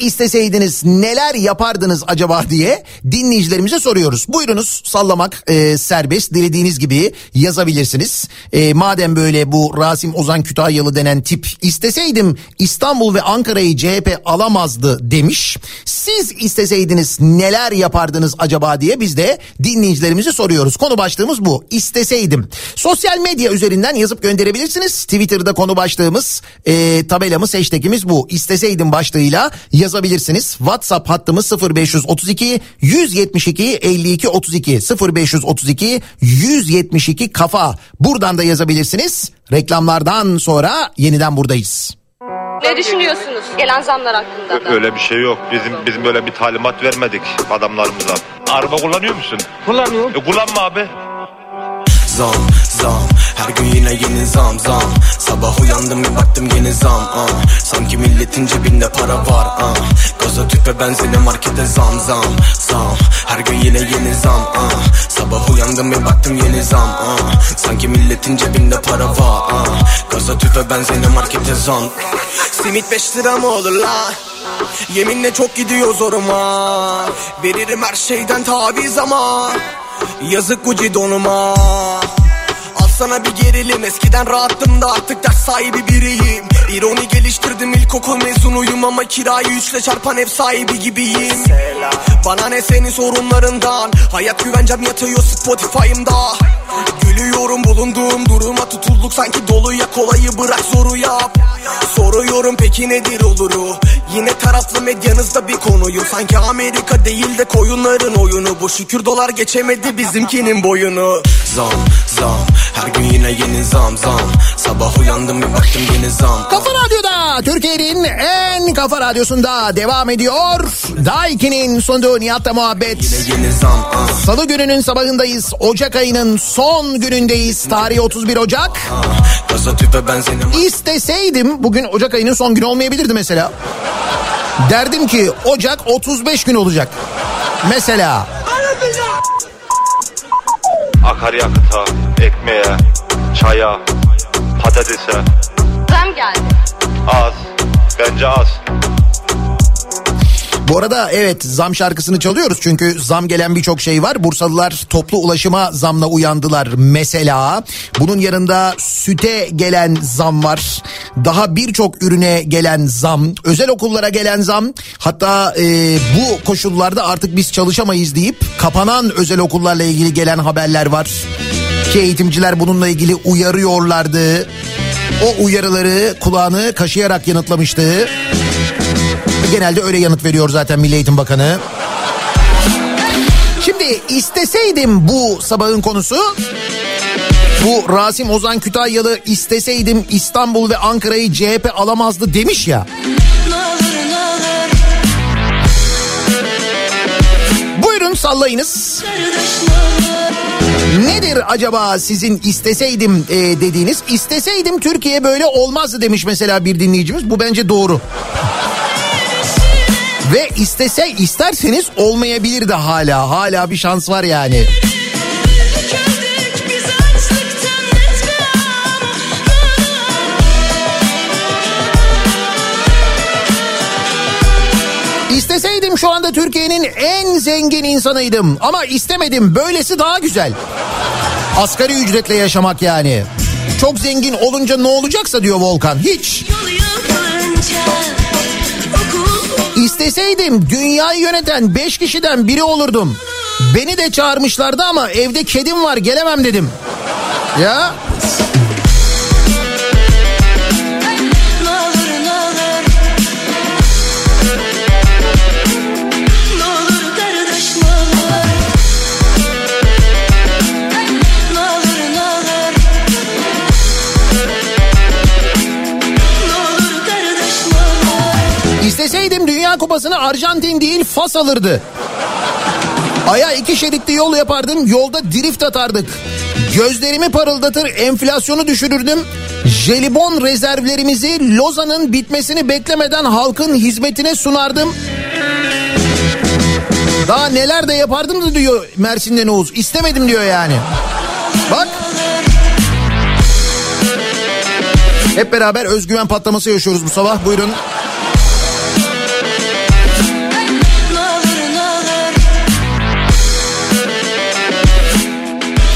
İsteseydiniz neler yapardınız acaba diye dinleyicilerimize soruyoruz. Buyurunuz sallamak e, serbest dilediğiniz gibi yazabilirsiniz. E, madem böyle bu Rasim Ozan Kütahyalı denen tip isteseydim İstanbul ve Ankara'yı CHP alamazdı demiş. Siz isteseydiniz neler yapardınız acaba diye biz de dinleyicilerimize soruyoruz. Konu başlığımız bu. İsteseydim. Sosyal medya üzerinden yazıp gönderebilirsiniz. Twitter'da konu başlığımız e, tabelamız hashtagimiz bu. İsteseydim başlığıyla yazabilirsiniz. WhatsApp hattımız 0532 172 52 32 0532 172 kafa. Buradan da yazabilirsiniz. Reklamlardan sonra yeniden buradayız. Ne düşünüyorsunuz gelen zamlar hakkında da? Öyle bir şey yok. Bizim bizim böyle bir talimat vermedik adamlarımıza. Araba kullanıyor musun? Kullanıyorum. E kullanma abi. Zam zam her gün yine yeni zam zam Sabah uyandım bir baktım yeni zam ah. Sanki milletin cebinde para var ah. Gaza tüpe benzine markete zam zam zam Her gün yine yeni zam ah. Sabah uyandım bir baktım yeni zam ah. Sanki milletin cebinde para var ah. Gaza tüpe benzine markete zam Simit 5 lira mı olur la? Yeminle çok gidiyor zoruma Veririm her şeyden taviz ama Yazık Gucci donuma Al sana bir gerilim. Eskiden rahattım da artık ders sahibi biriyim. İroni geliştirdim ilkokul mezunuyum Ama kirayı üçle çarpan ev sahibi gibiyim. Bana ne senin sorunlarından? Hayat güvencem yatıyor Spotify'ımda. Gülüyorum bulunduğum duruma tutulduk sanki doluya. Kolayı bırak zoru yap. Soruyorum peki nedir oluru? Yine taraflı medyanızda bir konuyum. Sanki Amerika değil de koyunların oyunu. Bu şükür dolar geçemedi bizimkinin boyunu Zam zam her gün yine yeni zam zam Sabah uyandım bir baktım yeni zam Kafa Radyo'da Türkiye'nin en kafa radyosunda devam ediyor. Daiki'nin sunduğu Nihat'la muhabbet. Yeni zam ah, Salı gününün sabahındayız. Ocak ayının son günündeyiz. Tarih 31 Ocak. ah. İsteseydim bugün Ocak ayının son günü olmayabilirdi mesela. Derdim ki Ocak 35 gün olacak. Mesela. Akaryakıta, ekmeğe, çaya, patatese. Zam geldi. Az. Bence az. Bu arada evet zam şarkısını çalıyoruz çünkü zam gelen birçok şey var. Bursalılar toplu ulaşıma zamla uyandılar mesela. Bunun yanında süte gelen zam var. Daha birçok ürüne gelen zam, özel okullara gelen zam. Hatta e, bu koşullarda artık biz çalışamayız deyip kapanan özel okullarla ilgili gelen haberler var. Ki eğitimciler bununla ilgili uyarıyorlardı. O uyarıları kulağını kaşıyarak yanıtlamıştı. Genelde öyle yanıt veriyor zaten Milli Eğitim Bakanı. Şimdi isteseydim bu sabahın konusu bu Rasim Ozan Kütahyalı isteseydim İstanbul ve Ankara'yı CHP alamazdı demiş ya. Buyurun sallayınız. Nedir acaba sizin isteseydim e, dediğiniz? İsteseydim Türkiye böyle olmazdı demiş mesela bir dinleyicimiz. Bu bence doğru. Ve istese isterseniz olmayabilir de hala. Hala bir şans var yani. Anda Türkiye'nin en zengin insanıydım ama istemedim. Böylesi daha güzel. Asgari ücretle yaşamak yani. Çok zengin olunca ne olacaksa diyor Volkan. Hiç. İsteseydim dünyayı yöneten 5 kişiden biri olurdum. Beni de çağırmışlardı ama evde kedim var gelemem dedim. Ya Dünya Kupası'nı Arjantin değil Fas alırdı. Aya iki şeritli yol yapardım, yolda drift atardık. Gözlerimi parıldatır, enflasyonu düşürürdüm. Jelibon rezervlerimizi Lozan'ın bitmesini beklemeden halkın hizmetine sunardım. Daha neler de yapardım da diyor Mersin'den Oğuz. İstemedim diyor yani. Bak. Hep beraber özgüven patlaması yaşıyoruz bu sabah. Buyurun.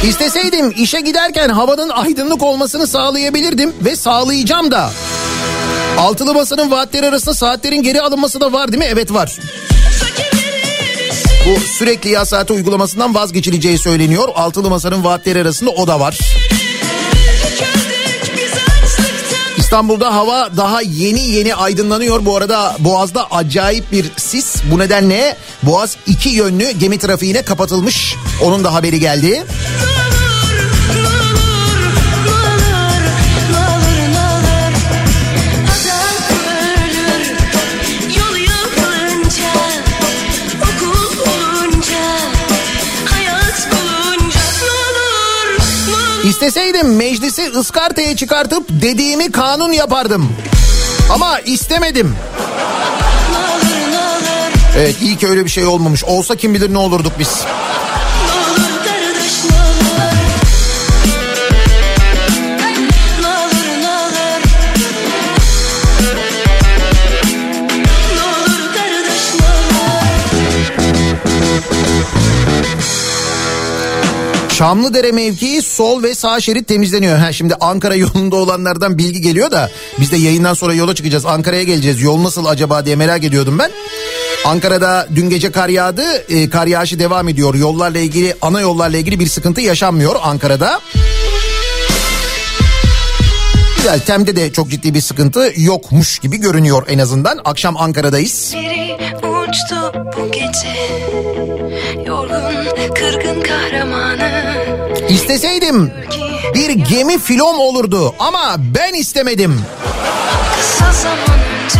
İsteseydim işe giderken havanın aydınlık olmasını sağlayabilirdim ve sağlayacağım da. Altılı masanın vaatleri arasında saatlerin geri alınması da var değil mi? Evet var. Bu sürekli yaz saati uygulamasından vazgeçileceği söyleniyor. Altılı masanın vaatleri arasında o da var. İstanbul'da hava daha yeni yeni aydınlanıyor. Bu arada Boğaz'da acayip bir sis. Bu nedenle Boğaz iki yönlü gemi trafiğine kapatılmış. Onun da haberi geldi. İsteseydim meclisi ıskartaya çıkartıp dediğimi kanun yapardım. Ama istemedim. Evet iyi ki öyle bir şey olmamış. Olsa kim bilir ne olurduk biz. Çamlıdere mevkii sol ve sağ şerit temizleniyor. Ha şimdi Ankara yolunda olanlardan bilgi geliyor da biz de yayından sonra yola çıkacağız. Ankara'ya geleceğiz. Yol nasıl acaba diye merak ediyordum ben. Ankara'da dün gece kar yağdı. E, kar yağışı devam ediyor. Yollarla ilgili ana yollarla ilgili bir sıkıntı yaşanmıyor Ankara'da. Güzel Tem'de de çok ciddi bir sıkıntı yokmuş gibi görünüyor en azından. Akşam Ankara'dayız. Biri uçtu bu gece Yorgun kırgın kahramanı. İsteseydim bir gemi filom olurdu ama ben istemedim.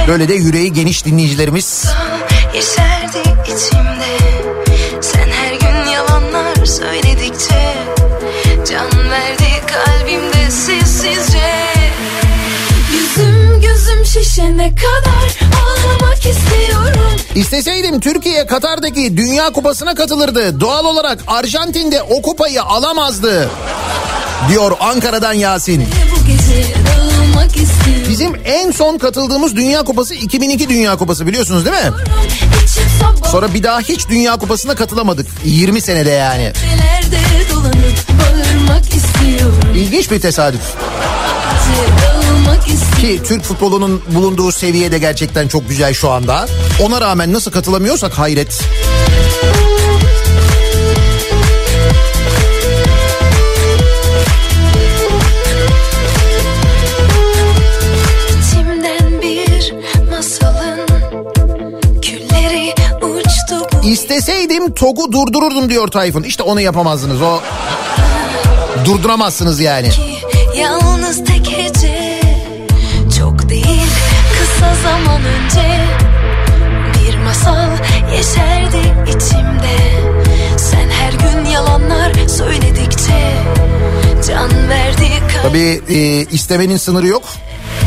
Böyle de yüreği geniş dinleyicilerimiz. İçimde. Sen her gün yalanlar söyledikçe Can verdi kalbimde. Sessizce şişene kadar Ağlamak istiyorum İsteseydim Türkiye Katar'daki Dünya Kupası'na katılırdı. Doğal olarak Arjantin'de o kupayı alamazdı. Diyor Ankara'dan Yasin. Bizim en son katıldığımız Dünya Kupası 2002 Dünya Kupası biliyorsunuz değil mi? Sonra bir daha hiç Dünya Kupası'na katılamadık. 20 senede yani. İlginç bir tesadüf. Ki Türk futbolunun bulunduğu seviye de gerçekten çok güzel şu anda. Ona rağmen nasıl katılamıyorsak hayret. İsteseydim TOG'u durdururdum diyor Tayfun. İşte onu yapamazdınız o. Durduramazsınız yani. Yalnız tek Tabii e, istemenin sınırı yok.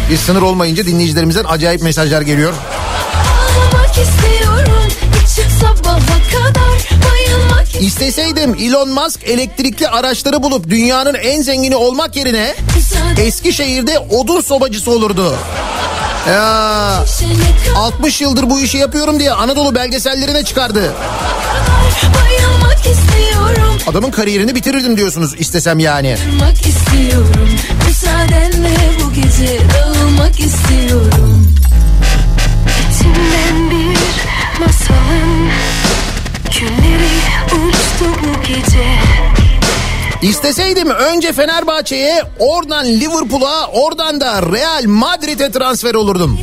Bir sınır olmayınca dinleyicilerimizden acayip mesajlar geliyor. İsteseydim Elon Musk elektrikli araçları bulup dünyanın en zengini olmak yerine Eskişehir'de odun sobacısı olurdu. Ya 60 yıldır bu işi yapıyorum diye Anadolu belgesellerine çıkardı. Adamın kariyerini bitirirdim diyorsunuz istesem yani. İstiyorum Müsaadenle bu gece dağılmak istiyorum İçimden bir masalın külleri uçtu bu gece İsteseydim önce Fenerbahçe'ye, oradan Liverpool'a, oradan da Real Madrid'e transfer olurdum.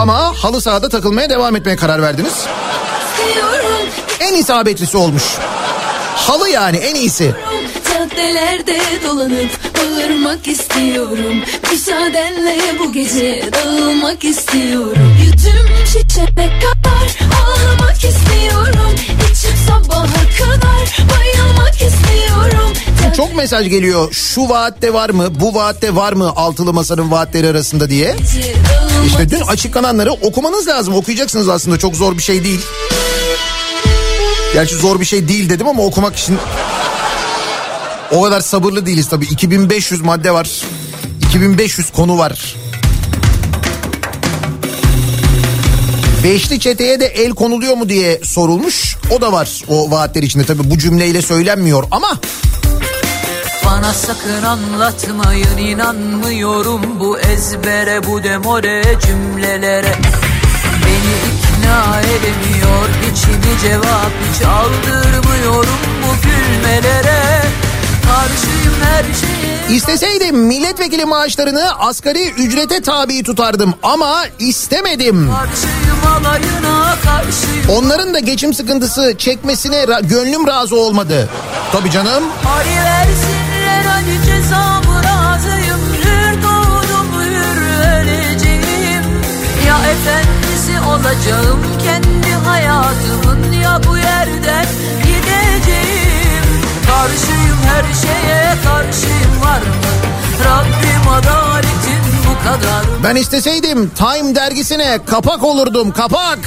Ama halı sahada takılmaya devam etmeye karar verdiniz. En isabetlisi olmuş. Halı yani en iyisi. Caddelerde dolanıp bağırmak istiyorum Müsaadenle bu gece dağılmak istiyorum Yüzüm şişene kadar ağlamak istiyorum İçim sabaha kadar bayılmak istiyorum Çok mesaj geliyor. Şu vaatte var mı, bu vaatte var mı altılı masanın vaatleri arasında diye. İşte dün açıklananları okumanız lazım. Okuyacaksınız aslında çok zor bir şey değil. Gerçi zor bir şey değil dedim ama okumak için o kadar sabırlı değiliz tabii. 2500 madde var. 2500 konu var. Beşli çeteye de el konuluyor mu diye sorulmuş. O da var o vaatler içinde tabii bu cümleyle söylenmiyor ama Bana sakın anlatmayın inanmıyorum bu ezbere bu demore cümlelere Beni ikna edemiyor içimi cevap hiç aldırmıyorum bu gülmelere Karşıyım her şeye isteseydim milletvekili maaşlarını asgari ücrete tabi tutardım ama istemedim. Karşıyım alayına karşıyım Onların da geçim sıkıntısı çekmesine ra- gönlüm razı olmadı. Tabii canım. Hadi versinler hadi cezamı razıyım Hür doğdum hür öleceğim Ya efendisi olacağım kendi hayatımın Ya bu yerden gideceğim. Karşıyım her şeye karşıyım var mı? Rabbim adaletin bu kadar. Ben isteseydim Time dergisine kapak olurdum kapak.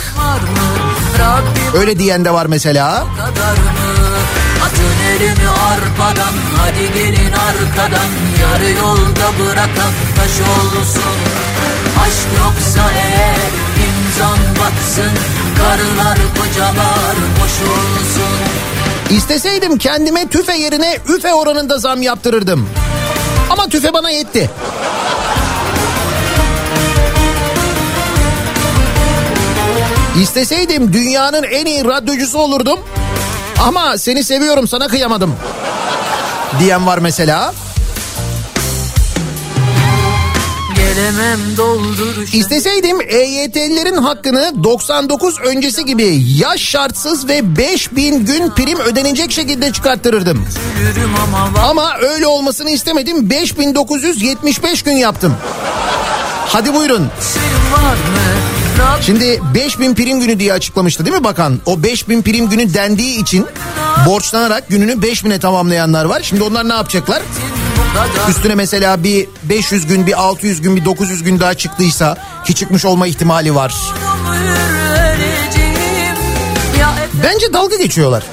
Rabbim Öyle diyen de var mesela. Atın elini arpadan hadi gelin arkadan. Yarı yolda bırakan taş olsun. Aşk yoksa eğer imzan batsın Karılar kocalar boş olsun İsteseydim kendime tüfe yerine üfe oranında zam yaptırırdım. Ama tüfe bana yetti. İsteseydim dünyanın en iyi radyocusu olurdum. Ama seni seviyorum sana kıyamadım. Diyen var mesela. Gelemem İsteseydim EYT'lilerin hakkını 99 öncesi gibi yaş şartsız ve 5000 gün prim ödenecek şekilde çıkarttırırdım. Ama öyle olmasını istemedim. 5975 gün yaptım. Hadi buyurun. Rabbim Şimdi 5000 prim günü diye açıklamıştı değil mi bakan? O 5000 prim günü dendiği için borçlanarak gününü 5000'e tamamlayanlar var. Şimdi onlar ne yapacaklar? Üstüne mesela bir 500 gün, bir 600 gün, bir 900 gün daha çıktıysa ki çıkmış olma ihtimali var. Bence dalga geçiyorlar.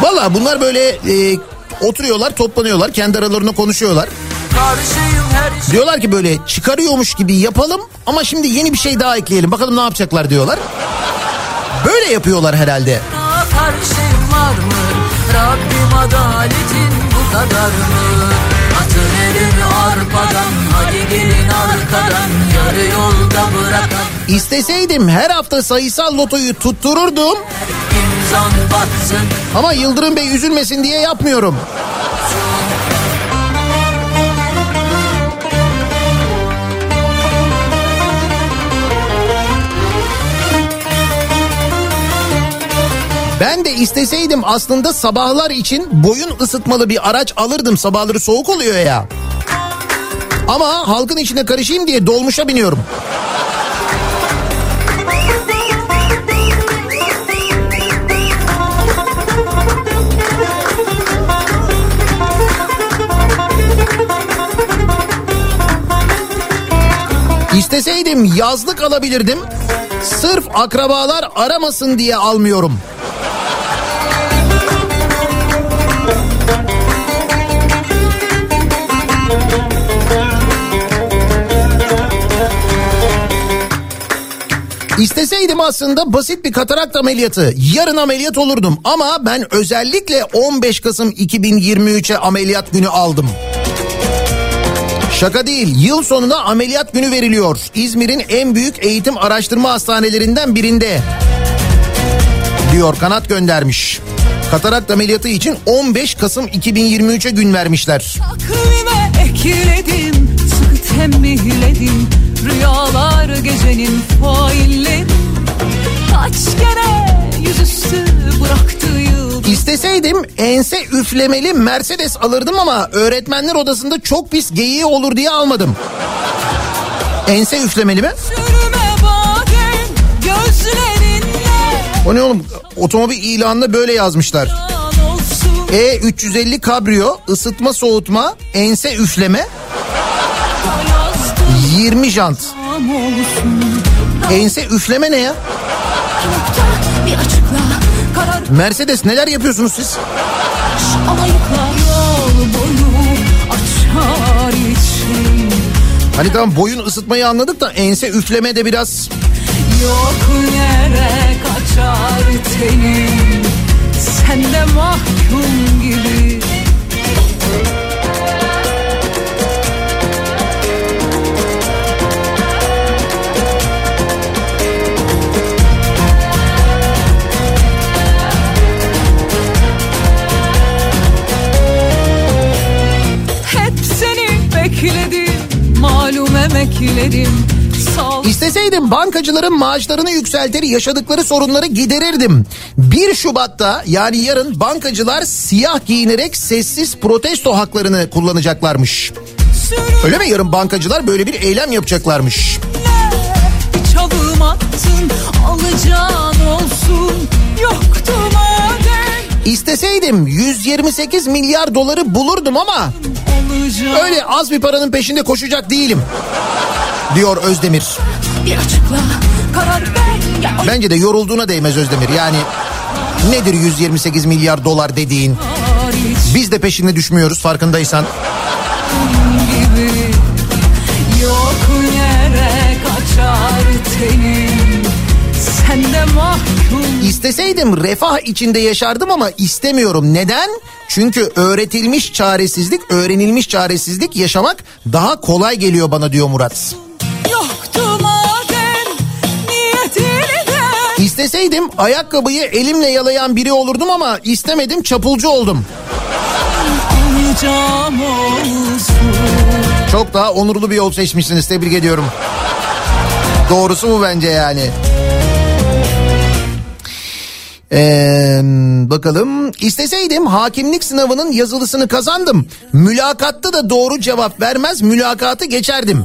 Valla bunlar böyle e, oturuyorlar, toplanıyorlar, kendi aralarında konuşuyorlar. her Diyorlar ki böyle çıkarıyormuş gibi yapalım ama şimdi yeni bir şey daha ekleyelim. Bakalım ne yapacaklar diyorlar. Böyle yapıyorlar herhalde. şuna karşıyım var mı? Rabbim adaletin kadar mı? Atın elini arpadan hadi gelin arkadan yarı yolda bırakan İsteseydim her hafta sayısal lotoyu tuttururdum ama Yıldırım Bey üzülmesin diye yapmıyorum. Ben de isteseydim aslında sabahlar için boyun ısıtmalı bir araç alırdım. Sabahları soğuk oluyor ya. Ama halkın içine karışayım diye dolmuşa biniyorum. İsteseydim yazlık alabilirdim. Sırf akrabalar aramasın diye almıyorum. İsteseydim aslında basit bir katarakt ameliyatı. Yarın ameliyat olurdum ama ben özellikle 15 Kasım 2023'e ameliyat günü aldım. Şaka değil. Yıl sonuna ameliyat günü veriliyor. İzmir'in en büyük eğitim araştırma hastanelerinden birinde. Diyor kanat göndermiş. Katarakt ameliyatı için 15 Kasım 2023'e gün vermişler. Kalbime ekledim Sıkı tembihledim Rüyalar gecenin failleri Kaç kere yüzüstü bıraktı yıl İsteseydim ense üflemeli Mercedes alırdım ama öğretmenler odasında çok pis geyiği olur diye almadım. Ense üflemeli mi? O ne oğlum? Otomobil ilanında böyle yazmışlar. Yalan olsun E350 kabrio ısıtma soğutma ense üfleme 20 jant. Ense üfleme ne ya? Mercedes neler yapıyorsunuz siz? Hani tamam boyun ısıtmayı anladık da ense üfleme de biraz Yok yere kaçar tenim Sen de mahkum bekledim Malum emeklerim İsteseydim bankacıların maaşlarını yükseltir yaşadıkları sorunları giderirdim. 1 Şubat'ta yani yarın bankacılar siyah giyinerek sessiz protesto haklarını kullanacaklarmış. Öyle mi yarın bankacılar böyle bir eylem yapacaklarmış. Çalım attın alacağın olsun madem İsteseydim 128 milyar doları bulurdum ama öyle az bir paranın peşinde koşacak değilim. Diyor Özdemir. bir açıkla karar ver ya Bence de yorulduğuna değmez Özdemir. Yani nedir 128 milyar dolar dediğin? Biz de peşinde düşmüyoruz farkındaysan. gibi yok yere kaçar mahkum İsteseydim refah içinde yaşardım ama istemiyorum. Neden? Çünkü öğretilmiş çaresizlik, öğrenilmiş çaresizlik yaşamak daha kolay geliyor bana diyor Murat. İsteseydim ayakkabıyı elimle yalayan biri olurdum ama istemedim çapulcu oldum. Çok daha onurlu bir yol seçmişsiniz tebrik ediyorum. Doğrusu bu bence yani. Ee, bakalım isteseydim hakimlik sınavının yazılısını kazandım. Mülakatta da doğru cevap vermez mülakatı geçerdim.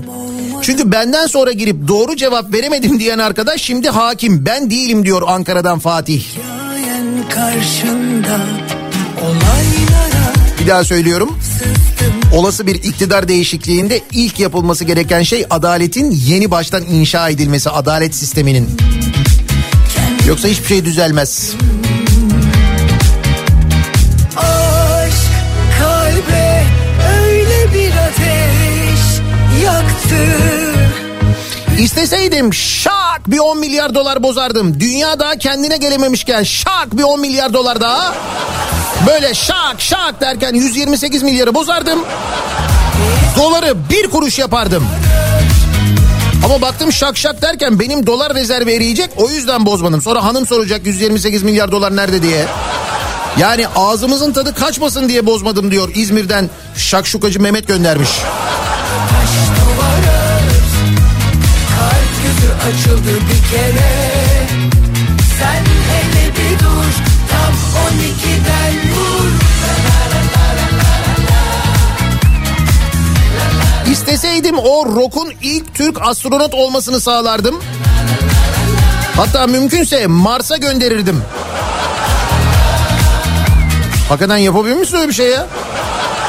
Çünkü benden sonra girip doğru cevap veremedim diyen arkadaş şimdi hakim ben değilim diyor Ankara'dan Fatih. Bir daha söylüyorum. Olası bir iktidar değişikliğinde ilk yapılması gereken şey adaletin yeni baştan inşa edilmesi, adalet sisteminin. Yoksa hiçbir şey düzelmez. Aşk kalbe öyle bir ateş yaktı. İsteseydim şak bir 10 milyar dolar bozardım. Dünya daha kendine gelememişken şak bir 10 milyar dolar daha. Böyle şak şak derken 128 milyarı bozardım. Doları bir kuruş yapardım. Ama baktım şak şak derken benim dolar rezervi eriyecek o yüzden bozmadım. Sonra hanım soracak 128 milyar dolar nerede diye. Yani ağzımızın tadı kaçmasın diye bozmadım diyor İzmir'den şakşukacı Mehmet göndermiş. Açıldı bir kere Sen hele bir dur Tam 12'den vur İsteseydim o Rock'un ilk Türk astronot olmasını sağlardım. Hatta mümkünse Mars'a gönderirdim. Hakikaten yapabilir misin öyle bir şey ya?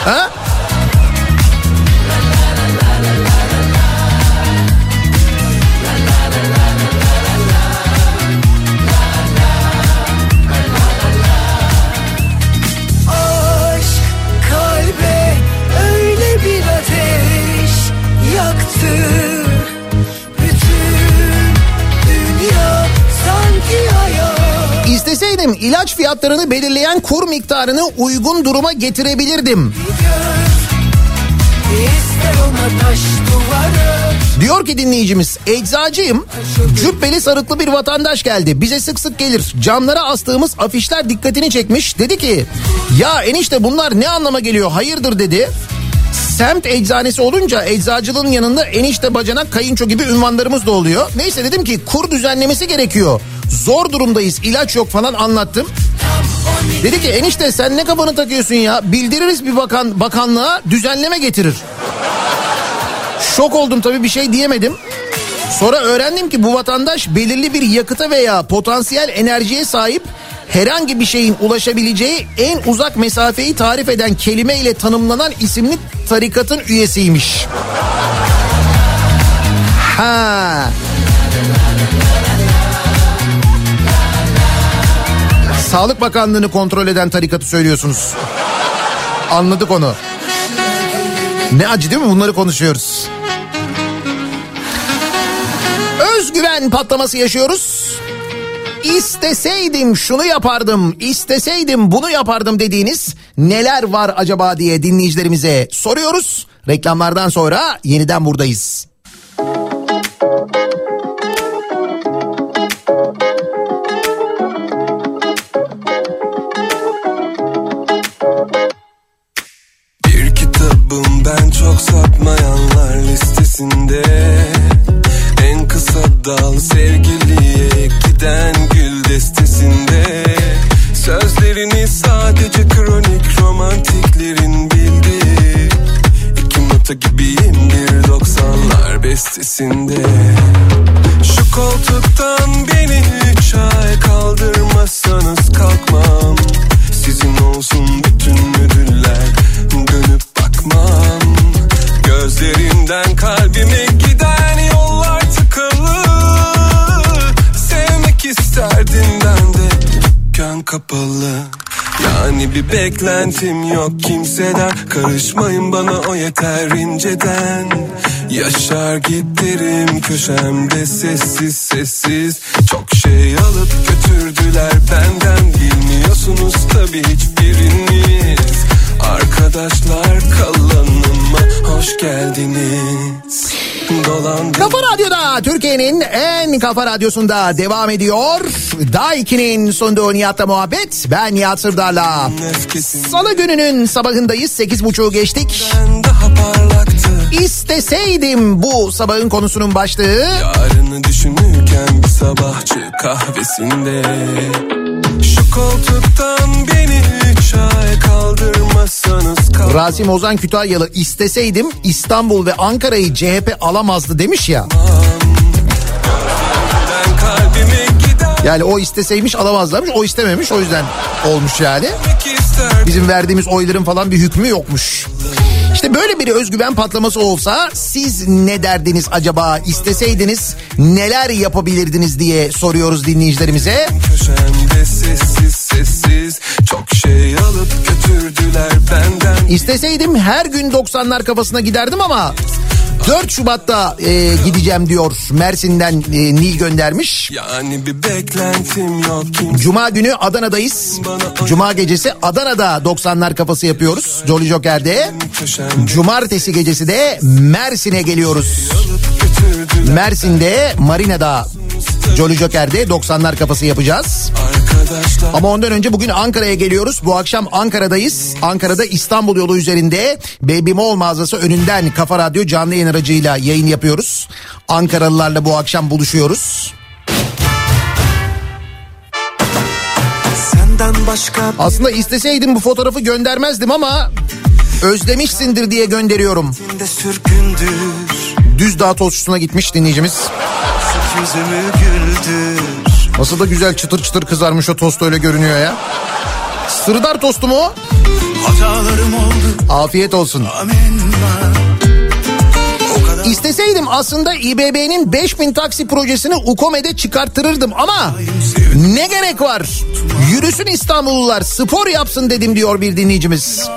Ha? İsteseydim ilaç fiyatlarını belirleyen kur miktarını uygun duruma getirebilirdim. Diyor ki dinleyicimiz eczacıyım. Cübbeli sarıklı bir vatandaş geldi. Bize sık sık gelir. Camlara astığımız afişler dikkatini çekmiş. Dedi ki ya enişte bunlar ne anlama geliyor? Hayırdır? dedi. Semt eczanesi olunca eczacılığın yanında enişte bacanak kayınço gibi ünvanlarımız da oluyor. Neyse dedim ki kur düzenlemesi gerekiyor zor durumdayız ilaç yok falan anlattım dedi ki enişte sen ne kafanı takıyorsun ya bildiririz bir bakan bakanlığa düzenleme getirir Şok oldum tabii bir şey diyemedim. Sonra öğrendim ki bu vatandaş belirli bir yakıta veya potansiyel enerjiye sahip herhangi bir şeyin ulaşabileceği en uzak mesafeyi tarif eden kelime ile tanımlanan isimli tarikatın üyesiymiş. Ha. Sağlık Bakanlığı'nı kontrol eden tarikatı söylüyorsunuz. Anladık onu. Ne acı değil mi bunları konuşuyoruz. Özgüven patlaması yaşıyoruz. İsteseydim şunu yapardım, isteseydim bunu yapardım dediğiniz neler var acaba diye dinleyicilerimize soruyoruz. Reklamlardan sonra yeniden buradayız. Beklentim yok kimseden. Karışmayın bana o yeter inceden. Yaşar giderim köşemde sessiz sessiz. Çok şey alıp götürdüler benden. Bilmiyorsunuz tabi hiçbiriniz Kafa Radyo'da Türkiye'nin en kafa radyosunda devam ediyor. Daiki'nin sunduğu Nihat'la muhabbet. Ben Nihat Sırdar'la. Salı gününün sabahındayız. Sekiz buçuğu geçtik. İsteseydim bu sabahın konusunun başlığı. Yarını düşünürken bir sabahçı kahvesinde Şu koltuktan beni üç ay kaldırmazsanız kal- Rasim Ozan Kütahyalı isteseydim İstanbul ve Ankara'yı CHP alamazdı demiş ya. Yani o isteseymiş alamazlarmış o istememiş o yüzden olmuş yani. Bizim verdiğimiz oyların falan bir hükmü yokmuş. İşte böyle bir özgüven patlaması olsa siz ne derdiniz acaba isteseydiniz neler yapabilirdiniz diye soruyoruz dinleyicilerimize. Köşemde sessiz sessiz Çok şey alıp götürdüler benden İsteseydim her gün 90'lar kafasına giderdim ama 4 Şubat'ta e, gideceğim diyor Mersin'den e, Nil göndermiş. Yani bir beklentim yok Cuma günü Adana'dayız. Cuma gecesi Adana'da 90'lar kafası yapıyoruz. Jolly Joker'de. Cumartesi gecesi de Mersin'e geliyoruz. Mersin'de Marina'da Jolly Joker'de 90'lar kafası yapacağız. Ama ondan önce bugün Ankara'ya geliyoruz. Bu akşam Ankara'dayız. Ankara'da İstanbul yolu üzerinde Baby Mall mağazası önünden Kafa Radyo canlı yayın aracıyla yayın yapıyoruz. Ankaralılarla bu akşam buluşuyoruz. Başka Aslında isteseydim bu fotoğrafı göndermezdim ama özlemişsindir diye gönderiyorum. de sürgündür Düzdağ tostçusuna gitmiş dinleyicimiz. Yüzümü güldür Nasıl da güzel çıtır çıtır kızarmış o tost öyle görünüyor ya. Sırdar tostu mu o? Afiyet olsun. İsteseydim aslında İBB'nin 5000 taksi projesini UKOME'de çıkarttırırdım ama ne gerek var? Yürüsün İstanbullular spor yapsın dedim diyor bir dinleyicimiz.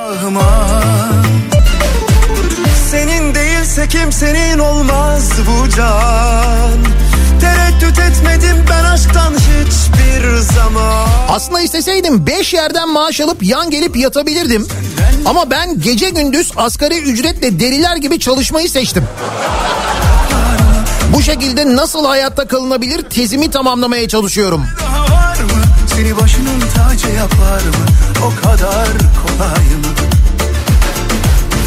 Senin değilse kimsenin olmaz bu can Tereddüt etmedim ben aşktan hiçbir zaman Aslında isteseydim 5 yerden maaş alıp yan gelip yatabilirdim. Ama ben gece gündüz asgari ücretle deliler gibi çalışmayı seçtim. Bu şekilde nasıl hayatta kalınabilir tezimi tamamlamaya çalışıyorum. Seni başının tacı yapar mı? O kadar kolay mı?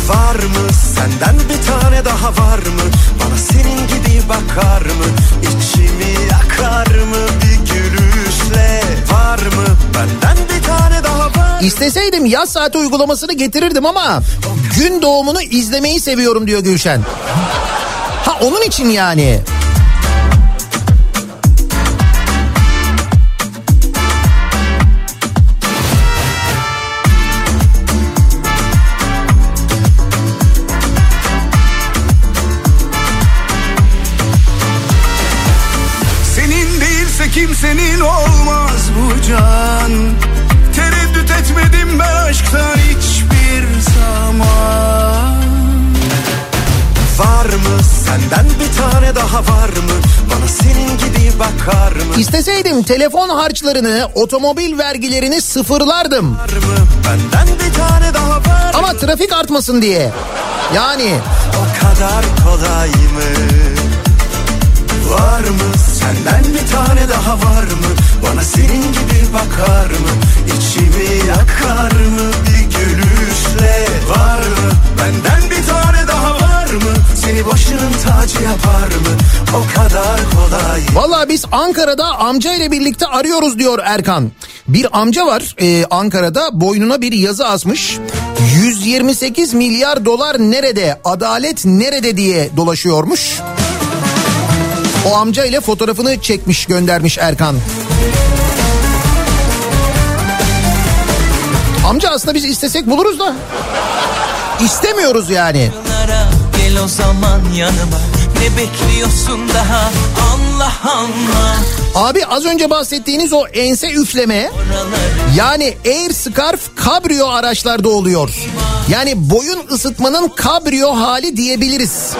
Var mı? Senden bir tane daha var mı? Bana senin gibi bakar mı? İçimi yakar mı bir gülüşle? Var mı? Benden bir tane daha var İsteseydim yaz saati uygulamasını getirirdim ama gün doğumunu izlemeyi seviyorum diyor Gülşen. Ha onun için yani. Daha var mı? Bana senin gibi bakar mı? İsteseydim telefon harçlarını, otomobil vergilerini sıfırlardım. Benden bir tane daha var Ama trafik artmasın diye. Yani. O kadar kolay mı? Var mı? Senden bir tane daha var mı? Bana senin gibi bakar mı? İçimi yakar mı? Bir gülüşle Var mı? Benden bir tane daha var mı Seni başının tacı yapar mı O kadar kolay Valla biz Ankara'da amca ile birlikte arıyoruz diyor Erkan. Bir amca var e, Ankara'da boynuna bir yazı asmış. 128 milyar dolar nerede, adalet nerede diye dolaşıyormuş. O amca ile fotoğrafını çekmiş göndermiş Erkan. Amca aslında biz istesek buluruz da istemiyoruz yani. O zaman yanıma Ne bekliyorsun daha Allah Allah Abi az önce bahsettiğiniz o ense üfleme yani air scarf kabrio araçlarda oluyor. Yani boyun ısıtmanın kabrio hali diyebiliriz.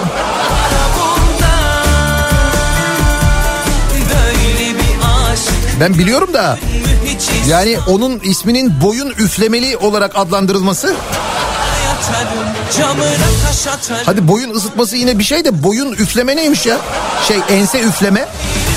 Ben biliyorum da yani onun isminin boyun üflemeli olarak adlandırılması. Yatarım Camına taş atarım Hadi boyun ısıtması yine bir şey de boyun üfleme neymiş ya? Şey ense üfleme.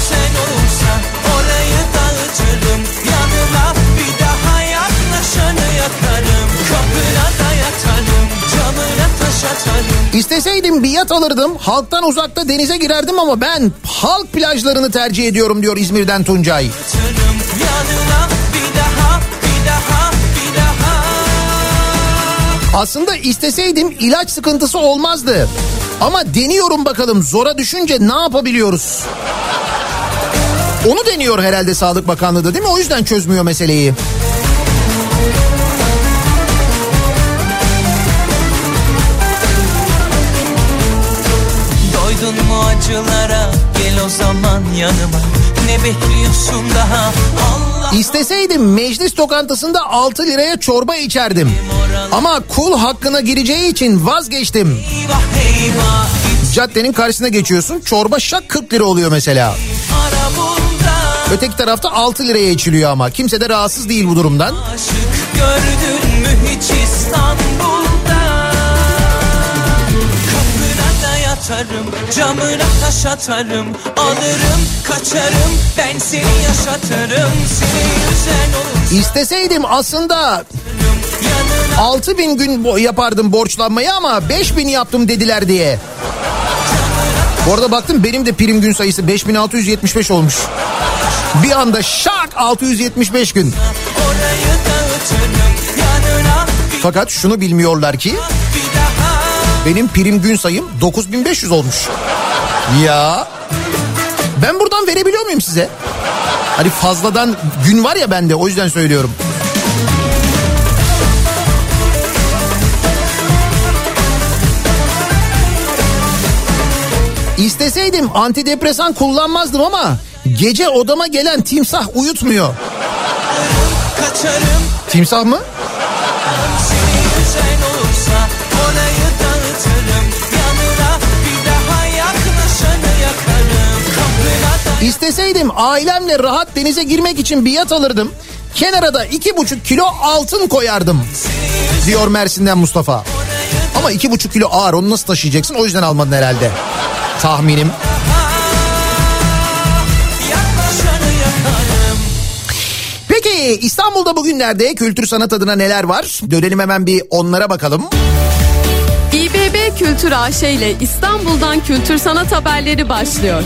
Sen olsan orayı dağıtırım Yanına bir daha yaklaşanı yakarım Kapına da yatarım Camına taş atarım İsteseydim bir yat alırdım. Halktan uzakta denize girerdim ama ben halk plajlarını tercih ediyorum diyor İzmir'den Tuncay. Yatarım Aslında isteseydim ilaç sıkıntısı olmazdı. Ama deniyorum bakalım zora düşünce ne yapabiliyoruz? Onu deniyor herhalde Sağlık Bakanlığı da değil mi? O yüzden çözmüyor meseleyi. Doydun mu acılara gel o zaman yanıma Ne bekliyorsun daha Allah İsteseydim meclis tokantasında 6 liraya çorba içerdim. Ama kul hakkına gireceği için vazgeçtim. Caddenin karşısına geçiyorsun. Çorba şak 40 lira oluyor mesela. Öteki tarafta 6 liraya içiliyor ama. Kimse de rahatsız değil bu durumdan. Aşık gördün mü hiç İstanbul'da Yatarım camına taş atarım Alırım kaçarım ben seni yaşatırım Seni yüzen olur İsteseydim aslında 6 bin gün bo- yapardım borçlanmayı ama 5 bin yaptım dediler diye. Bu arada baktım benim de prim gün sayısı 5675 olmuş. Bir anda şak 675 gün. Fakat şunu bilmiyorlar ki benim prim gün sayım 9500 olmuş. Ya ben buradan verebiliyor muyum size? Hani fazladan gün var ya bende o yüzden söylüyorum. İsteseydim antidepresan kullanmazdım ama gece odama gelen timsah uyutmuyor. kaçarım Timsah mı? İsteseydim ailemle rahat denize girmek için bir yat alırdım. Kenara da iki buçuk kilo altın koyardım. Diyor Mersin'den Mustafa. Ama iki buçuk kilo ağır onu nasıl taşıyacaksın o yüzden almadın herhalde. Tahminim. Peki İstanbul'da bugünlerde kültür sanat adına neler var? Dönelim hemen bir onlara bakalım. İBB Kültür AŞ ile İstanbul'dan kültür sanat haberleri başlıyor.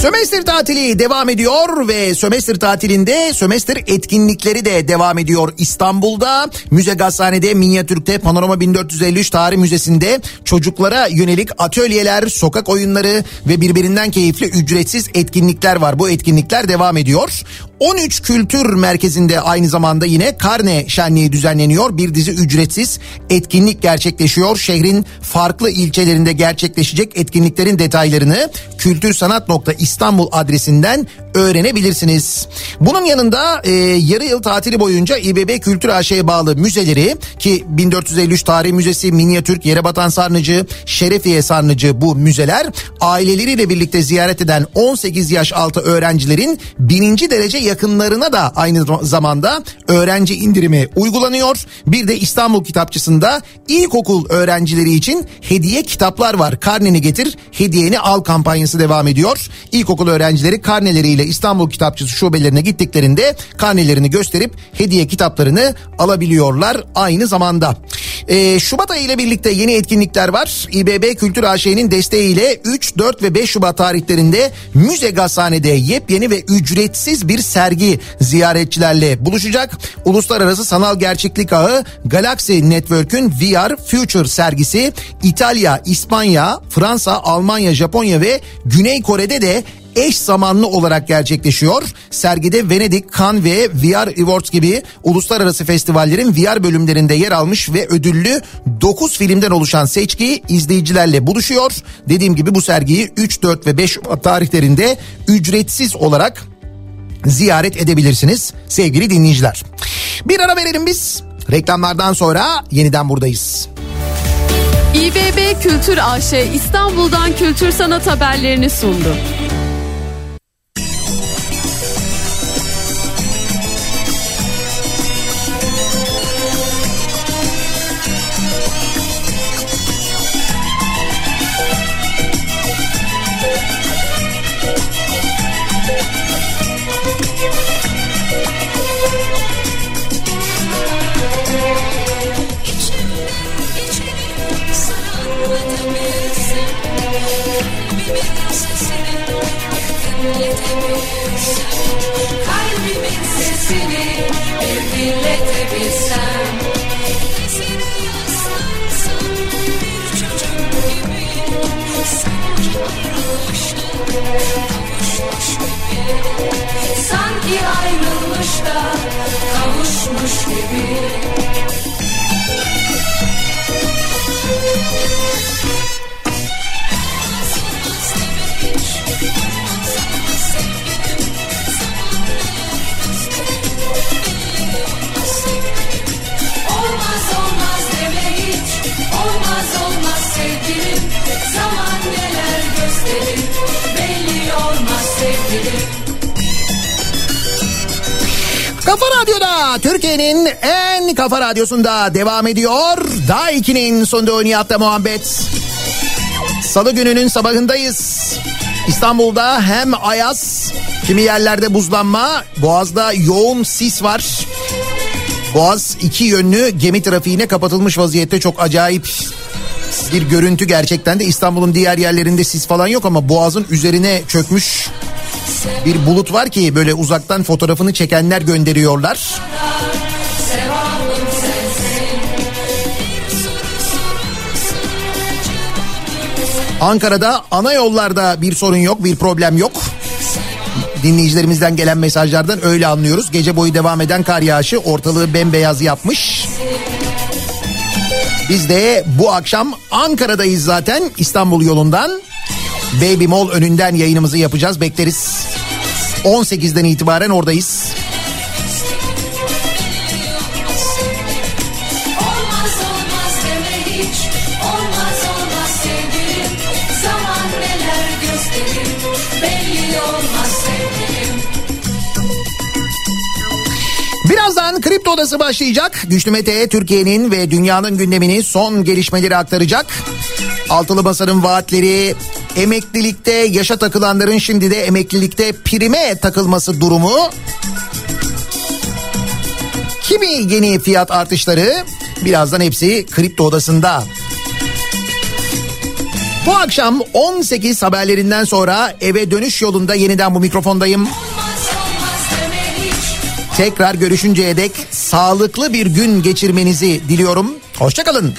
Sömestr tatili devam ediyor ve sömestr tatilinde sömestr etkinlikleri de devam ediyor İstanbul'da. Müze Gazhane'de, Minyatürk'te, Panorama 1453 Tarih Müzesi'nde çocuklara yönelik atölyeler, sokak oyunları ve birbirinden keyifli ücretsiz etkinlikler var. Bu etkinlikler devam ediyor. 13 Kültür Merkezi'nde aynı zamanda yine karne şenliği düzenleniyor. Bir dizi ücretsiz etkinlik gerçekleşiyor. Şehrin farklı ilçelerinde gerçekleşecek etkinliklerin detaylarını kültürsanat.istanbul adresinden öğrenebilirsiniz. Bunun yanında e, yarı yıl tatili boyunca İBB Kültür AŞ'ye bağlı müzeleri ki 1453 Tarih Müzesi, Minyatürk, Yerebatan Sarnıcı, Şerefiye Sarnıcı bu müzeler aileleriyle birlikte ziyaret eden 18 yaş altı öğrencilerin birinci derece yakınlarına da aynı zamanda öğrenci indirimi uygulanıyor. Bir de İstanbul Kitapçısı'nda ilkokul öğrencileri için hediye kitaplar var. Karneni getir, hediyeni al kampanyası devam ediyor. İlkokul öğrencileri karneleriyle İstanbul Kitapçısı şubelerine gittiklerinde karnelerini gösterip hediye kitaplarını alabiliyorlar aynı zamanda. Ee, Şubat ayı ile birlikte yeni etkinlikler var. İBB Kültür AŞ'nin desteğiyle 3, 4 ve 5 Şubat tarihlerinde Müze Gazhane'de yepyeni ve ücretsiz bir sergi ziyaretçilerle buluşacak. Uluslararası Sanal Gerçeklik Ağı Galaxy Network'ün VR Future sergisi İtalya, İspanya, Fransa, Almanya, Japonya ve Güney Kore'de de eş zamanlı olarak gerçekleşiyor. Sergide Venedik, Cannes ve VR Awards gibi uluslararası festivallerin VR bölümlerinde yer almış ve ödüllü 9 filmden oluşan seçki izleyicilerle buluşuyor. Dediğim gibi bu sergiyi 3, 4 ve 5 Şubat tarihlerinde ücretsiz olarak ziyaret edebilirsiniz sevgili dinleyiciler. Bir ara verelim biz. Reklamlardan sonra yeniden buradayız. İBB Kültür AŞ İstanbul'dan kültür sanat haberlerini sundu. Kalbimin sesini bir dinletebilsem Seni yaslansam bir çocuk gibi kavuşmuş gibi Sanki ayrılmış da kavuşmuş gibi Kafa Radyo'da Türkiye'nin en kafa radyosunda devam ediyor. Daha 2'nin sonunda Nihat'la muhabbet. Salı gününün sabahındayız. İstanbul'da hem ayaz, kimi yerlerde buzlanma, boğazda yoğun sis var. Boğaz iki yönlü gemi trafiğine kapatılmış vaziyette çok acayip bir görüntü gerçekten de İstanbul'un diğer yerlerinde sis falan yok ama boğazın üzerine çökmüş bir bulut var ki böyle uzaktan fotoğrafını çekenler gönderiyorlar. Ankara'da ana yollarda bir sorun yok, bir problem yok. Dinleyicilerimizden gelen mesajlardan öyle anlıyoruz. Gece boyu devam eden kar yağışı ortalığı bembeyaz yapmış. Biz de bu akşam Ankara'dayız zaten İstanbul yolundan. Baby Mall önünden yayınımızı yapacağız. Bekleriz. 18'den itibaren oradayız. Birazdan Kripto Odası başlayacak. Güçlü Mete Türkiye'nin ve dünyanın gündemini son gelişmeleri aktaracak. Altılı Masa'nın vaatleri, emeklilikte yaşa takılanların şimdi de emeklilikte prime takılması durumu. Kimi yeni fiyat artışları birazdan hepsi Kripto Odası'nda. Bu akşam 18 haberlerinden sonra eve dönüş yolunda yeniden bu mikrofondayım. Tekrar görüşünceye dek sağlıklı bir gün geçirmenizi diliyorum. Hoşçakalın.